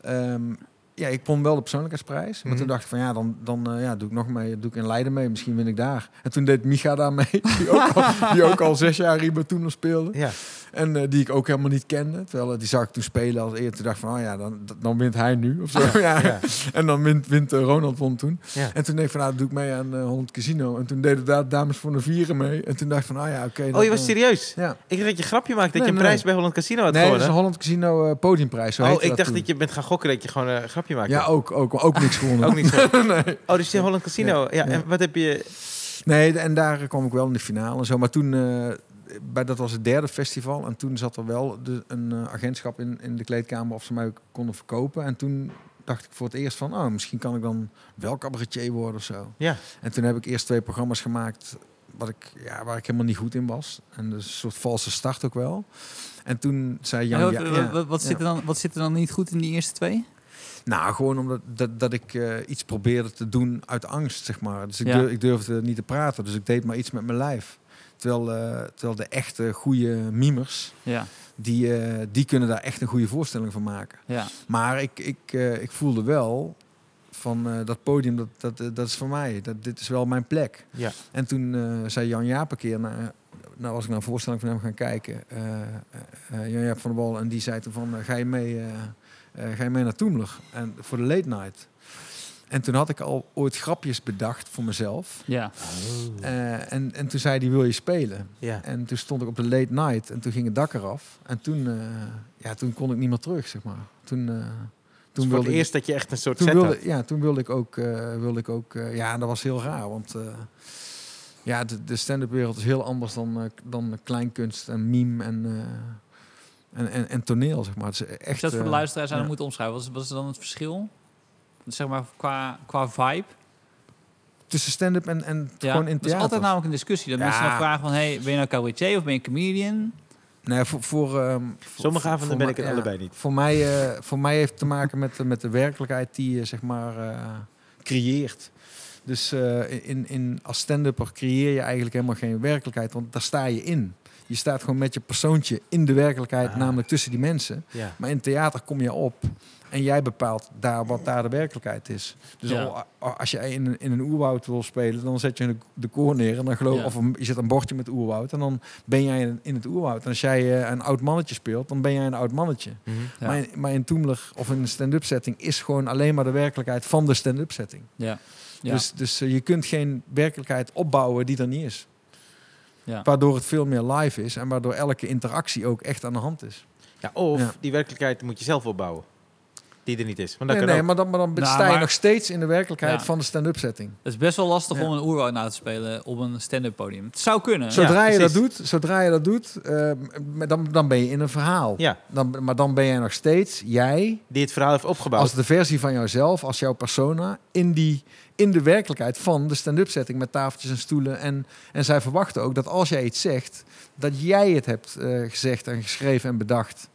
Speaker 3: ehm, ja, ik won wel de persoonlijkheidsprijs. Maar
Speaker 1: Mhm.
Speaker 3: toen dacht ik van ja, dan, dan eh, ja, doe ik nog mee, doe ik in Leiden mee. Misschien win ik daar. En toen deed Micha daar mee, [laughs] die ook al, die ook al zes jaar Riba toen nog speelde.
Speaker 1: Ja.
Speaker 3: En eh, die ik ook helemaal niet kende. Terwijl eh, die zag ik toen spelen als eerder. Toen dacht ik van, oh ja, dan, dan wint hij nu. Of zo. [laughs] Ja.
Speaker 1: ja.
Speaker 3: En dan wint, wint Ronald won toen.
Speaker 1: Ja.
Speaker 3: En toen denk ik van, nou, dat doe ik mee aan Holland Casino. En toen deden daar dames voor de vieren mee. En toen dacht ik van, oh ja, oké.
Speaker 1: Oh, je was serieus?
Speaker 3: Ja.
Speaker 1: Ik dacht dat je grapje maakte dat
Speaker 3: Nee,
Speaker 1: je een
Speaker 3: nee.
Speaker 1: prijs bij Holland Casino had
Speaker 3: Nee, dat is een Holland Casino podiumprijs. Zo
Speaker 1: oh, ik dacht
Speaker 3: toen.
Speaker 1: dat je bent gaan gokken dat je gewoon een grapje
Speaker 3: Ja, ook, ook, ook niks gewonnen.
Speaker 1: Ook niet zo. [laughs]
Speaker 3: nee.
Speaker 1: Oh, dus die Holland Casino. Ja,
Speaker 3: Ja.
Speaker 1: en wat heb je...
Speaker 3: nee, en daar kwam ik wel in de finale en zo. Maar toen, eh, bij, dat was het derde festival. En toen zat er wel de, een eh, agentschap in, in de kleedkamer of ze mij konden verkopen. En toen dacht ik voor het eerst van, oh, misschien kan ik dan wel cabaretier worden of zo.
Speaker 1: Ja.
Speaker 3: En toen heb ik eerst twee programma's gemaakt wat ik, ja, waar ik helemaal niet goed in was. En dus een soort valse start ook wel. En toen zei Jan...
Speaker 2: Ja,
Speaker 3: ja,
Speaker 2: wat,
Speaker 3: ja,
Speaker 2: wat, wat
Speaker 3: ja.
Speaker 2: zit er dan, wat zit er dan niet goed in die eerste twee?
Speaker 3: Nou, gewoon omdat dat, dat ik eh, iets probeerde te doen uit angst, zeg maar. Dus ik,
Speaker 2: Ja.
Speaker 3: durf, ik durfde niet te praten, dus ik deed maar iets met mijn lijf. Terwijl, eh, terwijl de echte goede mimers,
Speaker 2: Ja,
Speaker 3: die, eh, die kunnen daar echt een goede voorstelling van maken.
Speaker 2: ja.
Speaker 3: Maar ik, ik, eh, ik voelde wel van eh, dat podium, dat, dat, dat is voor mij. Dat, dit is wel mijn plek.
Speaker 1: Ja.
Speaker 3: En toen eh, zei Jan Jaap een keer, nou, nou was ik naar een voorstelling van hem gaan kijken, eh, eh, eh, Jan Jaap van der Wal, en die zei toen van, ga je mee, ga je mee naar Toemler en voor de late night. En toen had ik al ooit grapjes bedacht voor mezelf.
Speaker 2: ja.
Speaker 3: Eh, en, en toen zei hij, wil je spelen?
Speaker 1: Ja.
Speaker 3: En toen stond ik op de late night en toen ging het dak eraf. En toen, eh, ja, toen kon ik niet meer terug, zeg maar. Toen, eh,
Speaker 1: Toen voor
Speaker 3: wilde
Speaker 1: het
Speaker 3: ik-
Speaker 1: eerst dat je echt een soort
Speaker 3: toen
Speaker 1: set
Speaker 3: wilde,
Speaker 1: had.
Speaker 3: ja, toen wilde ik ook, eh, wilde ik ook eh, ja, dat was heel raar, want eh, ja, de, de stand-up wereld is heel anders dan, eh, dan kleinkunst en meme en, eh, en, en, en toneel, zeg maar. Het is echt.
Speaker 2: dat voor de
Speaker 3: eh,
Speaker 2: luisteraars aan
Speaker 3: ja.
Speaker 2: moeten omschrijven, wat is, wat is dan het verschil? Zeg maar qua, qua vibe.
Speaker 3: tussen stand-up en, en
Speaker 2: Ja,
Speaker 3: gewoon in
Speaker 2: dat is
Speaker 3: theater.
Speaker 2: altijd namelijk een discussie. Dat
Speaker 3: Ja.
Speaker 2: mensen dan vragen van, hey, ben je nou cabaretier of ben je comedian?
Speaker 3: Nee, voor, voor, ehm,
Speaker 1: Sommige avonden
Speaker 3: voor
Speaker 1: ben ik het
Speaker 3: ja,
Speaker 1: allebei niet.
Speaker 3: Voor mij, eh, voor mij heeft het te maken met, de- met de werkelijkheid die je zeg maar eh, creëert. Dus eh, in, in, als stand-upper creëer je eigenlijk helemaal geen werkelijkheid, want daar sta je in. Je staat gewoon met je persoontje in de werkelijkheid,
Speaker 1: Ah.
Speaker 3: namelijk tussen die mensen.
Speaker 1: Ja.
Speaker 3: Maar in theater kom je op en jij bepaalt daar wat daar de werkelijkheid is. Dus
Speaker 2: Ja.
Speaker 3: al- a- als je in, een- in een oerwoud wil spelen, dan zet je de, de koor neer en dan geloof
Speaker 2: Ja.
Speaker 3: of een, je zet een bordje met oerwoud en dan ben jij in, in het oerwoud. En als jij eh, een oud mannetje speelt, dan ben jij een oud mannetje.
Speaker 1: Mhm.
Speaker 2: Ja.
Speaker 3: Maar, in, maar in Toemler of in een stand-up setting is gewoon alleen maar de werkelijkheid van de stand-up setting.
Speaker 2: Ja. Ja.
Speaker 3: Dus, dus eh, je kunt geen werkelijkheid opbouwen die er niet is.
Speaker 2: Ja.
Speaker 3: Waardoor het veel meer live is en waardoor elke interactie ook echt aan de hand is.
Speaker 1: Ja, of
Speaker 3: Ja.
Speaker 1: die werkelijkheid moet je zelf opbouwen. Die er niet is. Want dat
Speaker 3: Nee,
Speaker 1: kan
Speaker 3: nee,
Speaker 1: ook.
Speaker 3: maar dan, maar dan
Speaker 2: Nou,
Speaker 3: sta je
Speaker 2: maar-
Speaker 3: nog steeds in de werkelijkheid
Speaker 2: Ja.
Speaker 3: van de stand-up setting.
Speaker 2: Het is best wel lastig
Speaker 3: Ja.
Speaker 2: om een oerwoud na te spelen op een stand-up podium. Het zou kunnen.
Speaker 3: Zodra, je dat doet, zodra je dat doet, eh, dan, dan ben je in een verhaal.
Speaker 1: Ja,
Speaker 3: Dan, maar dan ben jij nog steeds jij,
Speaker 1: die het verhaal heeft opgebouwd.
Speaker 3: als de versie van jouzelf, als jouw persona, in, die, in de werkelijkheid van de stand-up setting met tafeltjes en stoelen. En, en zij verwachten ook dat als jij iets zegt, dat jij het hebt eh, gezegd en geschreven en bedacht.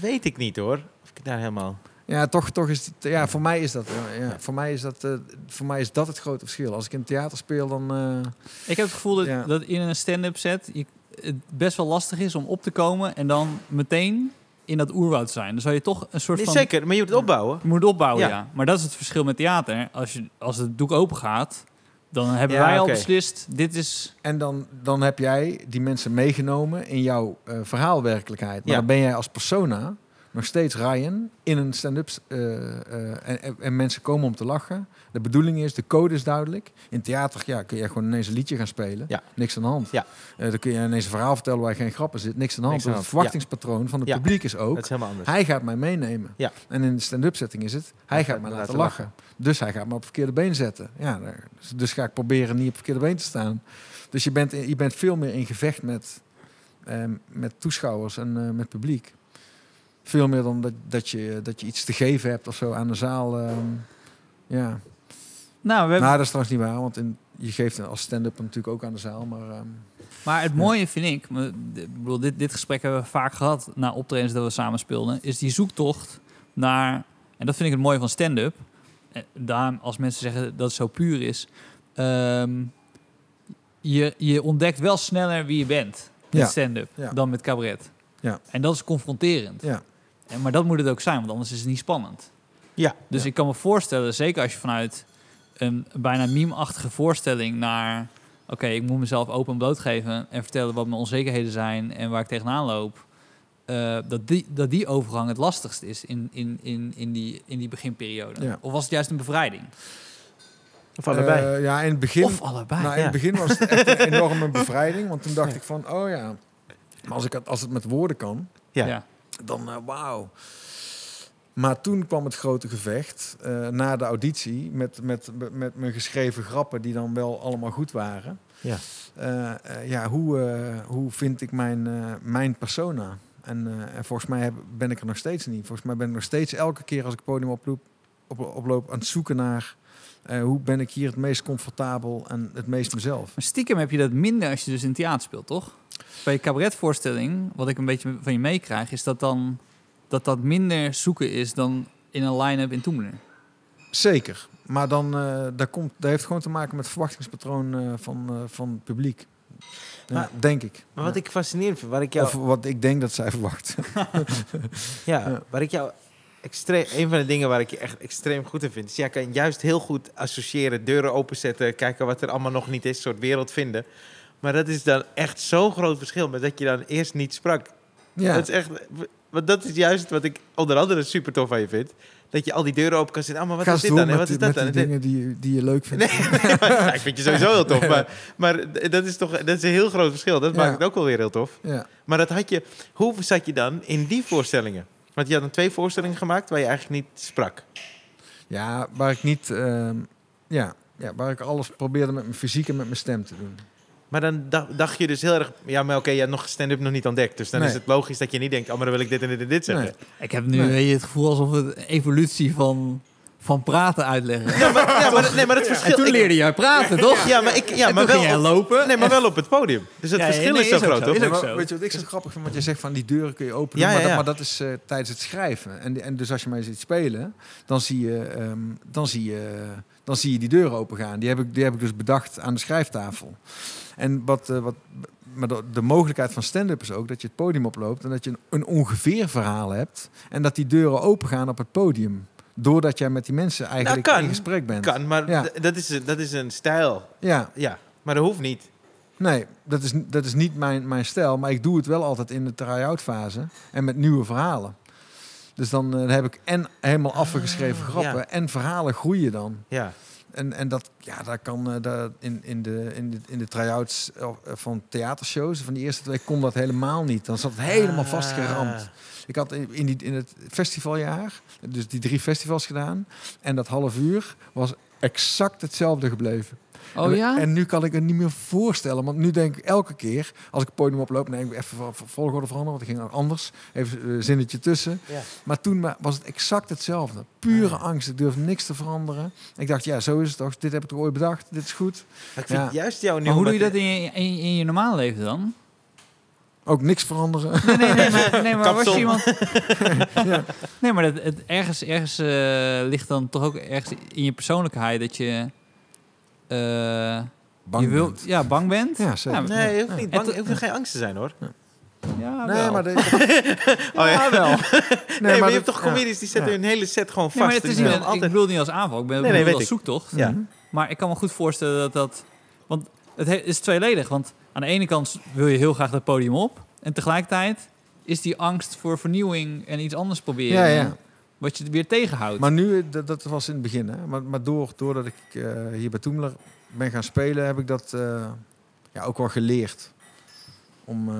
Speaker 1: Weet ik niet hoor. Of ik daar helemaal...
Speaker 3: Ja, toch, toch is het, ja, voor mij is dat, ja, voor mij is dat, eh, voor mij is dat het grote verschil. Als ik in theater speel, dan, eh,
Speaker 2: Ik heb het gevoel dat,
Speaker 3: Ja.
Speaker 2: dat in een stand-up set je, het best wel lastig is om op te komen en dan meteen in dat oerwoud te zijn. Dan zou je toch een soort
Speaker 1: Nee,
Speaker 2: van...
Speaker 1: zeker, maar je moet het opbouwen.
Speaker 2: Je moet het opbouwen,
Speaker 1: Ja.
Speaker 2: ja. Maar dat is het verschil met theater. Als, je, als het doek open gaat, dan hebben
Speaker 1: Ja,
Speaker 2: wij al beslist, dit is...
Speaker 3: En dan, dan heb jij die mensen meegenomen in jouw eh, verhaalwerkelijkheid. Maar
Speaker 1: Ja.
Speaker 3: dan ben jij als persona nog steeds Ryan in een stand-up. eh, eh, en, en- en mensen komen om te lachen. De bedoeling is, de code is duidelijk. In theater ja, kun je gewoon ineens een liedje gaan spelen.
Speaker 1: Ja.
Speaker 3: Niks aan de hand.
Speaker 1: Ja.
Speaker 3: Eh, dan kun je ineens een verhaal vertellen waar geen grappen zit. Niks aan de hand.
Speaker 1: Aan
Speaker 3: het
Speaker 1: hand,
Speaker 3: verwachtingspatroon van het publiek is ook...
Speaker 1: Dat is helemaal anders.
Speaker 3: Hij gaat mij meenemen.
Speaker 1: Ja.
Speaker 3: En in de stand-up setting is het, hij gaat mij laten lachen. Dus hij gaat me op het verkeerde been zetten. Ja, dus, ga ik proberen niet op het verkeerde been te staan. Dus je bent, je bent veel meer in gevecht met, ehm, met toeschouwers en met publiek. Veel meer dan dat, dat, je, dat je iets te geven hebt of zo aan de zaal. ehm, ja.
Speaker 2: Nou, we hebben,
Speaker 3: Nou, dat is trouwens niet waar, want in, je geeft als stand-up natuurlijk ook aan de zaal. Maar ehm,
Speaker 2: maar het mooie vind ik, ik bedoel, dit, dit gesprek hebben we vaak gehad na optredens dat we samen speelden, is die zoektocht naar, en dat vind ik het mooie van stand-up, eh, daarom als mensen zeggen dat het zo puur is, ehm, je, je ontdekt wel sneller wie je bent met
Speaker 3: Ja.
Speaker 2: stand-up
Speaker 3: Ja.
Speaker 2: dan met cabaret.
Speaker 3: Ja.
Speaker 2: En dat is confronterend.
Speaker 3: Ja.
Speaker 2: En, maar dat moet het ook zijn, want anders is het niet spannend.
Speaker 1: Ja.
Speaker 2: Dus
Speaker 3: Ja.
Speaker 2: ik kan me voorstellen, zeker als je vanuit een bijna meme-achtige voorstelling naar... oké, ik moet mezelf open en bloot geven en vertellen wat mijn onzekerheden zijn en waar ik tegenaan loop... eh, dat, die, dat die overgang het lastigst is in, in, in, in, die, in die beginperiode.
Speaker 3: Ja.
Speaker 2: Of was het juist een bevrijding?
Speaker 1: Of allebei.
Speaker 3: Eh, ja, in het begin...
Speaker 2: of allebei.
Speaker 3: nou, in
Speaker 1: ja.
Speaker 3: het begin was het echt een [laughs] enorme bevrijding. Want toen dacht ik van, oh ja... Maar als, ik het, als het met woorden kan,
Speaker 1: ja.
Speaker 3: Dan eh, wauw. Maar toen kwam het grote gevecht eh, na de auditie met, met, met mijn geschreven grappen die dan wel allemaal goed waren.
Speaker 1: Ja.
Speaker 3: Eh, ja, hoe, hoe vind ik mijn, mijn persona? En, en volgens mij heb, ben ik er nog steeds niet. Volgens mij ben ik nog steeds elke keer als ik podium oploop, op, oploop aan het zoeken naar hoe ben ik hier het meest comfortabel en het meest mezelf.
Speaker 2: Maar stiekem heb je dat minder als je dus in theater speelt, toch? Bij je cabaretvoorstelling, wat ik een beetje van je meekrijg, is dat dan dat dat minder zoeken is dan in een line-up in Toemler.
Speaker 3: Zeker. Maar dan, eh dat, komt, dat heeft gewoon te maken met het verwachtingspatroon eh, van, eh, van het publiek. Ja,
Speaker 1: Maar-
Speaker 3: denk ik.
Speaker 1: Maar wat
Speaker 3: Ja.
Speaker 1: ik fascinerend vind, waar ik jou...
Speaker 3: Of wat ik denk dat zij verwacht.
Speaker 1: Ja, [laughs]
Speaker 3: Ja.
Speaker 1: waar ik jou extreem, een van de dingen waar ik je echt extreem goed in vind, is jij kan juist heel goed associëren, deuren openzetten, kijken wat er allemaal nog niet is, soort wereld vinden. Maar dat is dan echt zo'n groot verschil met dat je dan eerst niet sprak.
Speaker 3: ja.
Speaker 1: Dat is echt, want dat is juist wat ik onder andere super tof aan je vind. Dat je al die deuren open kan zetten. Ah, maar wat is dit dan? En wat is dat dan?
Speaker 3: die dingen die, die je leuk vindt.
Speaker 1: Nee, [laughs] ik vind je sowieso heel tof. Maar, maar dat is toch dat is een heel groot verschil. Dat
Speaker 3: Ja.
Speaker 1: maakt het ook wel weer heel tof.
Speaker 3: Ja.
Speaker 1: Maar dat had je, hoe zat je dan in die voorstellingen? Want je had dan twee voorstellingen gemaakt waar je eigenlijk niet sprak.
Speaker 3: ja, waar ik niet... ehm, ja, ja, waar ik alles probeerde met mijn fysiek en met mijn stem te doen.
Speaker 1: Maar dan dacht, je dus heel erg... Ja, maar oké, je hebt nog stand-up nog niet ontdekt. Dus dan
Speaker 3: Nee.
Speaker 1: is het logisch dat je niet denkt... Oh, maar dan wil ik dit en dit en dit zeggen.
Speaker 3: Nee.
Speaker 2: Ik heb nu
Speaker 3: Nee.
Speaker 2: weet je, het gevoel alsof we een evolutie van, van praten uitleggen.
Speaker 1: Ja, maar, ja, maar, nee, maar het
Speaker 2: En
Speaker 1: verschil...
Speaker 2: toen
Speaker 1: ik-
Speaker 2: leerde jij praten, toch?
Speaker 1: Ja, maar, ik, ja,
Speaker 2: En
Speaker 1: maar,
Speaker 2: toen ging jij
Speaker 1: wel op,
Speaker 2: lopen.
Speaker 1: nee, maar wel op het podium. Dus het
Speaker 2: Ja,
Speaker 1: verschil
Speaker 2: nee,
Speaker 1: is zo
Speaker 2: is ook
Speaker 1: groot,
Speaker 2: zo.
Speaker 1: toch?
Speaker 3: Maar
Speaker 2: zo.
Speaker 3: weet je wat ik zo grappig vind? Want je zegt van die deuren kun je openen.
Speaker 1: Ja,
Speaker 3: maar,
Speaker 1: ja,
Speaker 3: dat, maar dat is eh, tijdens het schrijven. En, en dus als je mij ziet spelen, dan zie je, ehm, dan zie je, dan zie je die deuren open gaan. Die heb ik, die heb ik dus bedacht aan de schrijftafel. En wat, eh, wat, maar de, de mogelijkheid van stand-up is ook dat je het podium oploopt en dat je een, een ongeveer verhaal hebt. En dat die deuren open gaan op het podium. Doordat jij met die mensen eigenlijk
Speaker 1: kan.
Speaker 3: in gesprek bent.
Speaker 1: Kan, maar
Speaker 3: Ja.
Speaker 1: dat, is, een- dat is een stijl.
Speaker 3: Ja,
Speaker 1: Ja, maar dat hoeft niet.
Speaker 3: Nee, dat is, dat is niet mijn, mijn stijl. Maar ik doe het wel altijd in de try-out fase. En met nieuwe verhalen. Dus dan eh, heb ik en helemaal afgeschreven
Speaker 1: Ah,
Speaker 3: grappen.
Speaker 1: ja.
Speaker 3: En verhalen groeien dan.
Speaker 1: Ja.
Speaker 3: En, en dat, ja, daar kan eh, daar in, in de, in de, in de try-outs eh, van theatershows, van die eerste twee, kon dat helemaal niet. Dan zat het helemaal
Speaker 1: Ah.
Speaker 3: vastgeramd. Ik had in, die, in het festivaljaar, dus die drie festivals gedaan. En dat half uur was exact hetzelfde gebleven.
Speaker 2: Oh
Speaker 3: en,
Speaker 2: ja?
Speaker 3: En nu kan ik het niet meer voorstellen. Want nu denk ik elke keer, als ik het podium oploop... Nee, ik even vo- vo- volgorde veranderen, want ik ging anders. Even een zinnetje tussen.
Speaker 1: Ja.
Speaker 3: Maar toen wa- was het exact hetzelfde. Pure
Speaker 1: Ah.
Speaker 3: angst. Ik durfde niks te veranderen. Ik dacht, ja, zo is het toch. Dit heb ik toch ooit bedacht. Dit is goed.
Speaker 1: Maar ik vind
Speaker 3: Ja.
Speaker 1: juist jouw
Speaker 2: maar
Speaker 1: nieuwe...
Speaker 2: hoe doe je dat in je, in, in je normale leven dan?
Speaker 3: Ook niks veranderen.
Speaker 2: Nee, nee, nee, maar, nee, maar was je iemand... [laughs]
Speaker 3: ja.
Speaker 2: Nee, maar dat, het, ergens, ergens eh, ligt dan toch ook ergens in je persoonlijkheid dat je... eh,
Speaker 3: Bang
Speaker 2: je wil,
Speaker 3: bent.
Speaker 2: Ja, bang bent.
Speaker 3: Ja, zeker.
Speaker 2: Ja,
Speaker 1: Nee, je hoeft, niet bang,
Speaker 2: to-
Speaker 1: je hoeft geen angst te zijn, hoor.
Speaker 2: ja,
Speaker 3: Nee,
Speaker 2: wel.
Speaker 3: maar... De, [laughs]
Speaker 1: Oh, ja.
Speaker 2: wel.
Speaker 1: Nee, maar, je hebt toch comedies die zetten
Speaker 3: Ja.
Speaker 1: hun hele set gewoon
Speaker 2: Nee, maar
Speaker 1: vast.
Speaker 2: het is niet, een-
Speaker 1: doen
Speaker 2: ik
Speaker 1: altijd...
Speaker 2: bedoel niet als aanval. Ik ben
Speaker 1: Nee, nee, weet
Speaker 2: als
Speaker 1: ik.
Speaker 2: zoektocht.
Speaker 1: Ja.
Speaker 3: Mhm.
Speaker 2: Maar ik kan me goed voorstellen dat dat... Want het he- is tweeledig. Want aan de ene kant wil je heel graag dat podium op. En tegelijkertijd is die angst voor vernieuwing en iets anders proberen.
Speaker 3: Ja, ja.
Speaker 2: Wat je weer tegenhoudt.
Speaker 3: Maar nu, dat, dat was in het begin. Hè? Maar, maar door, doordat ik eh, hier bij Toemler ben gaan spelen, heb ik dat eh, ja, ook wel geleerd. Om, eh,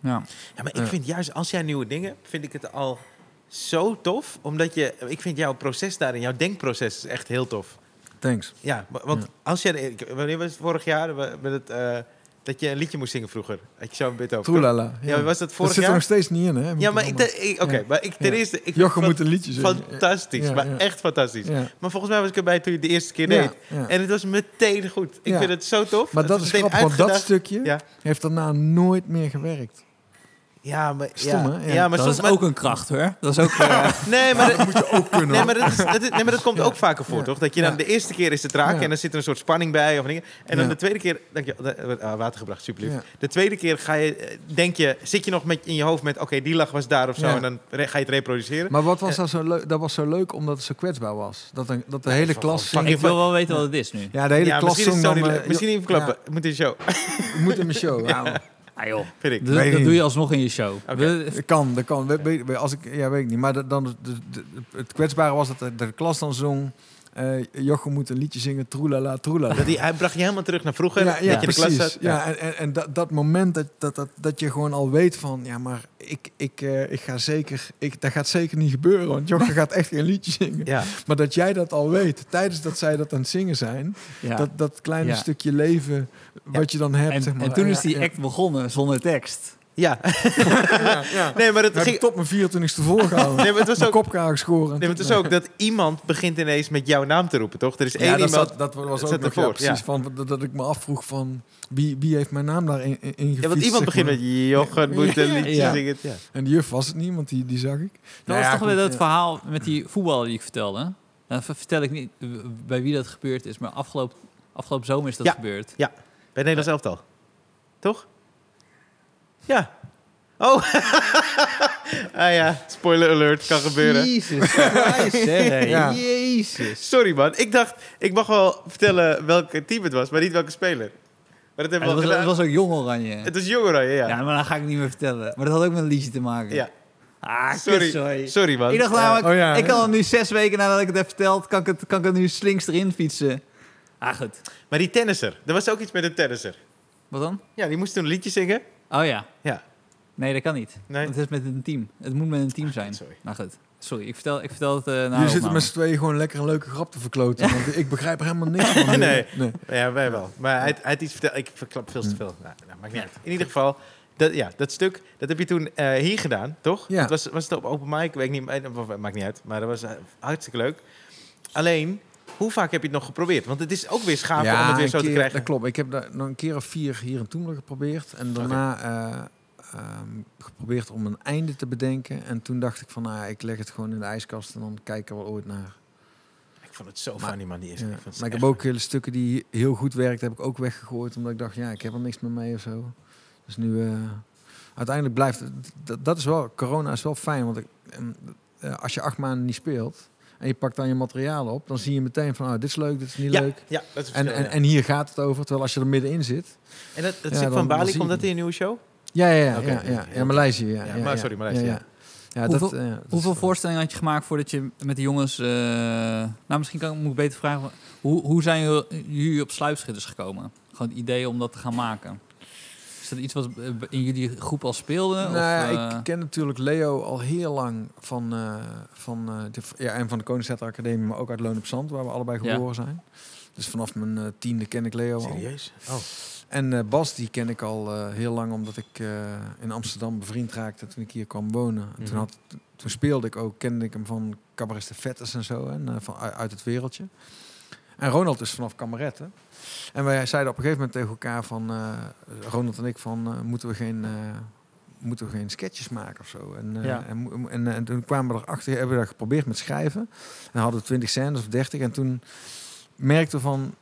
Speaker 2: ja.
Speaker 1: Ja, maar ik vind juist als jij nieuwe dingen, hebt, vind ik het al zo tof. Omdat je, ik vind jouw proces daarin, jouw denkproces is echt heel tof.
Speaker 3: thanks.
Speaker 1: Ja, wa- want
Speaker 3: Ja.
Speaker 1: als jij, ik- wanneer was het vorig jaar we- met het, eh, dat je een liedje moest zingen vroeger? Had je zo een bit over?
Speaker 3: Troelala.
Speaker 1: Ja, was dat
Speaker 3: dat
Speaker 1: vorig
Speaker 3: zit er nog steeds niet in, hè?
Speaker 1: Ja, maar ik, oké, maar ik ten eerste, ik
Speaker 3: Jochem moet een liedje zingen.
Speaker 1: fantastisch, maar echt fantastisch. Maar volgens mij was ik erbij toen je de eerste keer deed. En het was meteen goed. Ik vind het zo tof.
Speaker 3: Maar
Speaker 1: Het
Speaker 3: dat is grappig, want dat stukje heeft daarna nooit meer gewerkt.
Speaker 1: Ja, maar,
Speaker 3: Stom,
Speaker 1: ja,
Speaker 3: hè? Ja.
Speaker 1: ja, maar
Speaker 2: dat
Speaker 1: soms...
Speaker 2: is
Speaker 1: maar-
Speaker 2: ook een kracht, hoor. Dat is ook... [laughs] eh,
Speaker 1: Nee, maar [laughs] dat,
Speaker 3: moet je ook kunnen.
Speaker 1: nee, maar dat, is- dat is- nee, maar dat komt ook vaker voor,
Speaker 3: Ja.
Speaker 1: toch? Dat je dan
Speaker 3: Ja.
Speaker 1: de eerste keer is het
Speaker 3: Ja.
Speaker 1: en dan zit er een soort spanning bij of dingen. En dan
Speaker 3: Ja.
Speaker 1: de tweede keer, denk je, eh, ah, water gebracht, super lief.
Speaker 3: Ja.
Speaker 1: De tweede keer ga je, eh, denk je, zit je nog met in je hoofd met, oké, die lach was daar of zo,
Speaker 3: Ja.
Speaker 1: en dan re- ga je het reproduceren.
Speaker 3: Maar wat was dat zo leuk? Dat was zo leuk omdat het zo kwetsbaar was. Dat, een, dat de hele
Speaker 1: van-
Speaker 3: klas
Speaker 1: van-
Speaker 2: ik wil wel weten wat het is nu.
Speaker 3: Ja, de hele
Speaker 1: ja,
Speaker 3: klas
Speaker 1: misschien
Speaker 3: dan...
Speaker 1: niet,
Speaker 3: eh,
Speaker 1: misschien niet verklappen. Moet in de show,
Speaker 3: moet in mijn show. [laughs]
Speaker 2: Ah, joh.
Speaker 1: vind ik.
Speaker 2: Dat, dat doe je alsnog in je show.
Speaker 1: Oké.
Speaker 2: We-
Speaker 3: dat kan, dat kan. We- we- we- Als ik, ja, weet ik niet. Maar dat- dan, de, de- het kwetsbare was dat de, de klas dan zong... eh Jochem moet een liedje zingen, troelala, troelala.
Speaker 1: Dat die, hij bracht je helemaal terug naar vroeger,
Speaker 3: Ja,
Speaker 1: dat
Speaker 3: ja,
Speaker 1: je in de klas
Speaker 3: precies. Ja, en, en, en dat, dat moment dat, dat, dat, dat je gewoon al weet van... Ja, maar ik, ik, eh, ik ga zeker... Ik, dat gaat zeker niet gebeuren, want Jochem gaat echt geen liedje zingen.
Speaker 1: Ja.
Speaker 3: Maar dat jij dat al weet, tijdens dat zij dat aan het zingen zijn...
Speaker 2: ja.
Speaker 3: Dat, dat kleine
Speaker 2: Ja.
Speaker 3: stukje leven wat je dan hebt,
Speaker 2: en,
Speaker 3: zeg maar.
Speaker 2: en toen is die
Speaker 3: ja.
Speaker 2: act begonnen zonder tekst.
Speaker 1: Ja.
Speaker 3: Ja, ja. [laughs]
Speaker 1: Nee, maar het ging...
Speaker 3: tot mijn 24ste volgehouden. [laughs]
Speaker 1: Nee, maar het was ook... Nee, maar het is ook dat iemand begint ineens met jouw naam te roepen, toch? Er is één
Speaker 3: Ja, dat,
Speaker 1: iemand...
Speaker 3: zat- dat was ook nog, ja, precies.
Speaker 1: ja.
Speaker 3: Van, dat, dat ik me afvroeg van... Wie, wie heeft mijn naam daarin in, in
Speaker 1: Ja, want iemand begint met Jochen moet een
Speaker 3: Ja.
Speaker 1: liedje
Speaker 2: Ja.
Speaker 1: zingen. Ja.
Speaker 3: En die juf was het niet, want die, die zag ik.
Speaker 2: Dat
Speaker 3: Nou
Speaker 2: was
Speaker 3: ja,
Speaker 2: toch weer dat
Speaker 3: ja.
Speaker 2: verhaal met die voetballer die ik vertelde. Ver- vertel ik niet bij wie dat gebeurd is, maar afgelopen, afgelopen zomer is dat
Speaker 1: Ja.
Speaker 2: gebeurd.
Speaker 1: Bij het Nederlands elftal. Toch? Ja. Oh. [laughs] ah ja, spoiler alert, kan gebeuren.
Speaker 2: Jezus [laughs] Christus, hè.
Speaker 3: Ja.
Speaker 2: Jezus.
Speaker 1: Sorry man, ik dacht, ik mag wel vertellen welke team het was, maar niet welke speler. Maar dat hebben
Speaker 2: dat
Speaker 1: we
Speaker 2: was,
Speaker 1: al
Speaker 2: dat
Speaker 1: gedaan.
Speaker 2: was ook jong oranje.
Speaker 1: Het was Jong Oranje, ja.
Speaker 2: Ja, maar dan ga ik niet meer vertellen. Maar dat had ook met een liedje te maken.
Speaker 1: Ja.
Speaker 2: Ah,
Speaker 1: Sorry.
Speaker 2: sorry.
Speaker 1: Sorry man.
Speaker 2: Ik dacht
Speaker 1: Ja.
Speaker 2: namelijk,
Speaker 3: Oh ja,
Speaker 2: ik kan
Speaker 3: ja.
Speaker 2: nu zes weken nadat ik het heb verteld, kan ik het, kan ik het nu slinks erin fietsen. Ah, goed.
Speaker 1: Maar die tennisser, er was ook iets met een tennisser.
Speaker 2: Wat dan?
Speaker 1: Ja, die moest toen een liedje zingen.
Speaker 2: Oh ja.
Speaker 1: Ja.
Speaker 2: Nee, dat kan niet.
Speaker 1: Nee.
Speaker 2: Want het is met een team. Het moet met een team zijn.
Speaker 1: sorry.
Speaker 2: Nou goed. Sorry, ik vertel, ik vertel het uh, na
Speaker 3: Jullie zitten met z'n tweeën gewoon lekker een leuke grap te verkloten. Want ik begrijp er helemaal niks [laughs] van.
Speaker 1: Nee.
Speaker 3: nee.
Speaker 1: Ja, wij wel. Maar hij, hij had iets verteld. Ik verklap veel te veel. Nou, nou, maakt niet uit. In ieder geval, dat, ja, dat stuk, dat heb je toen eh, hier gedaan, toch?
Speaker 3: Ja.
Speaker 1: Het was, was het op open mic? Ik weet niet, eh, maakt niet uit. Maar dat was hartstikke leuk. Alleen, hoe vaak heb je het nog geprobeerd? Want het is ook weer schaaf om het weer zo te krijgen.
Speaker 3: Dat klopt. Ik heb daar nog een keer of vier hier in Toemelen geprobeerd. En daarna eh, ehm, geprobeerd om een einde te bedenken. En toen dacht ik van, nou, ja, ik leg het gewoon in de ijskast en dan kijk ik er wel ooit naar.
Speaker 1: Ik vond het zo
Speaker 3: Maar-
Speaker 1: funny, man, die.
Speaker 3: Ja.
Speaker 1: Ik het
Speaker 3: Maar ik
Speaker 1: echt-
Speaker 3: heb ook hele stukken die heel goed werkten, heb ik ook weggegooid. Omdat ik dacht, ja, ik heb er niks meer mee of zo. Dus nu, eh, uiteindelijk blijft het, dat, dat is wel, corona is wel fijn. Want ik, ehm, eh, als je acht maanden niet speelt en je pakt dan je materiaal op, dan zie je meteen van, oh, dit is leuk, dit is niet
Speaker 1: ja,
Speaker 3: leuk.
Speaker 1: Ja, dat is het
Speaker 3: En, en,
Speaker 1: ja.
Speaker 3: en hier gaat het over, terwijl als je er middenin zit.
Speaker 1: En dat, dat
Speaker 3: Ja, dan-
Speaker 1: van Bali, komt
Speaker 3: je
Speaker 1: dat in een nieuwe show?
Speaker 3: Ja, ja, ja.
Speaker 1: Oké,
Speaker 3: ja,
Speaker 1: ja,
Speaker 3: ja,
Speaker 1: heel
Speaker 3: ja, Maleisië. Ja,
Speaker 1: Ja,
Speaker 3: ja,
Speaker 1: maar sorry, Maleisië, ja.
Speaker 3: Ja,
Speaker 2: Hoeveel-
Speaker 3: dat, ja, dat
Speaker 2: Hoeveel voorstellingen had je gemaakt voordat je met de jongens... eh, nou, misschien kan, moet ik beter vragen. Hoe, hoe zijn jullie- jullie op sluipschitters gekomen? Gewoon het idee om dat te gaan maken. Is dat iets wat eh, in jullie groep al speelde?
Speaker 3: Nou,
Speaker 2: of,
Speaker 3: ja,
Speaker 2: eh,
Speaker 3: ik ken natuurlijk Leo al heel lang van, eh, van, eh, de, ja, en van de Academie, maar ook uit Loon op Zand, waar we allebei
Speaker 2: Ja.
Speaker 3: geboren zijn. Dus vanaf mijn tiende ken ik Leo al.
Speaker 1: Serieus? Oh.
Speaker 3: En eh, Bas, die ken ik al eh, heel lang, omdat ik eh, in Amsterdam bevriend raakte toen ik hier kwam wonen. En
Speaker 1: Mhm.
Speaker 3: toen, had, toen speelde ik ook, kende ik hem van Cabaret de Vettes en zo, en, eh, van, uit, uit het wereldje. En Ronald is vanaf Kameretten. En wij zeiden op een gegeven moment tegen elkaar van, eh, Ronald en ik, van eh, moeten we geen... eh, moeten we geen sketches maken of zo. En,
Speaker 2: Ja.
Speaker 3: en, en, en toen kwamen we erachter, hebben we dat geprobeerd met schrijven. En hadden we 20 scènes of 30. En toen merkten we van,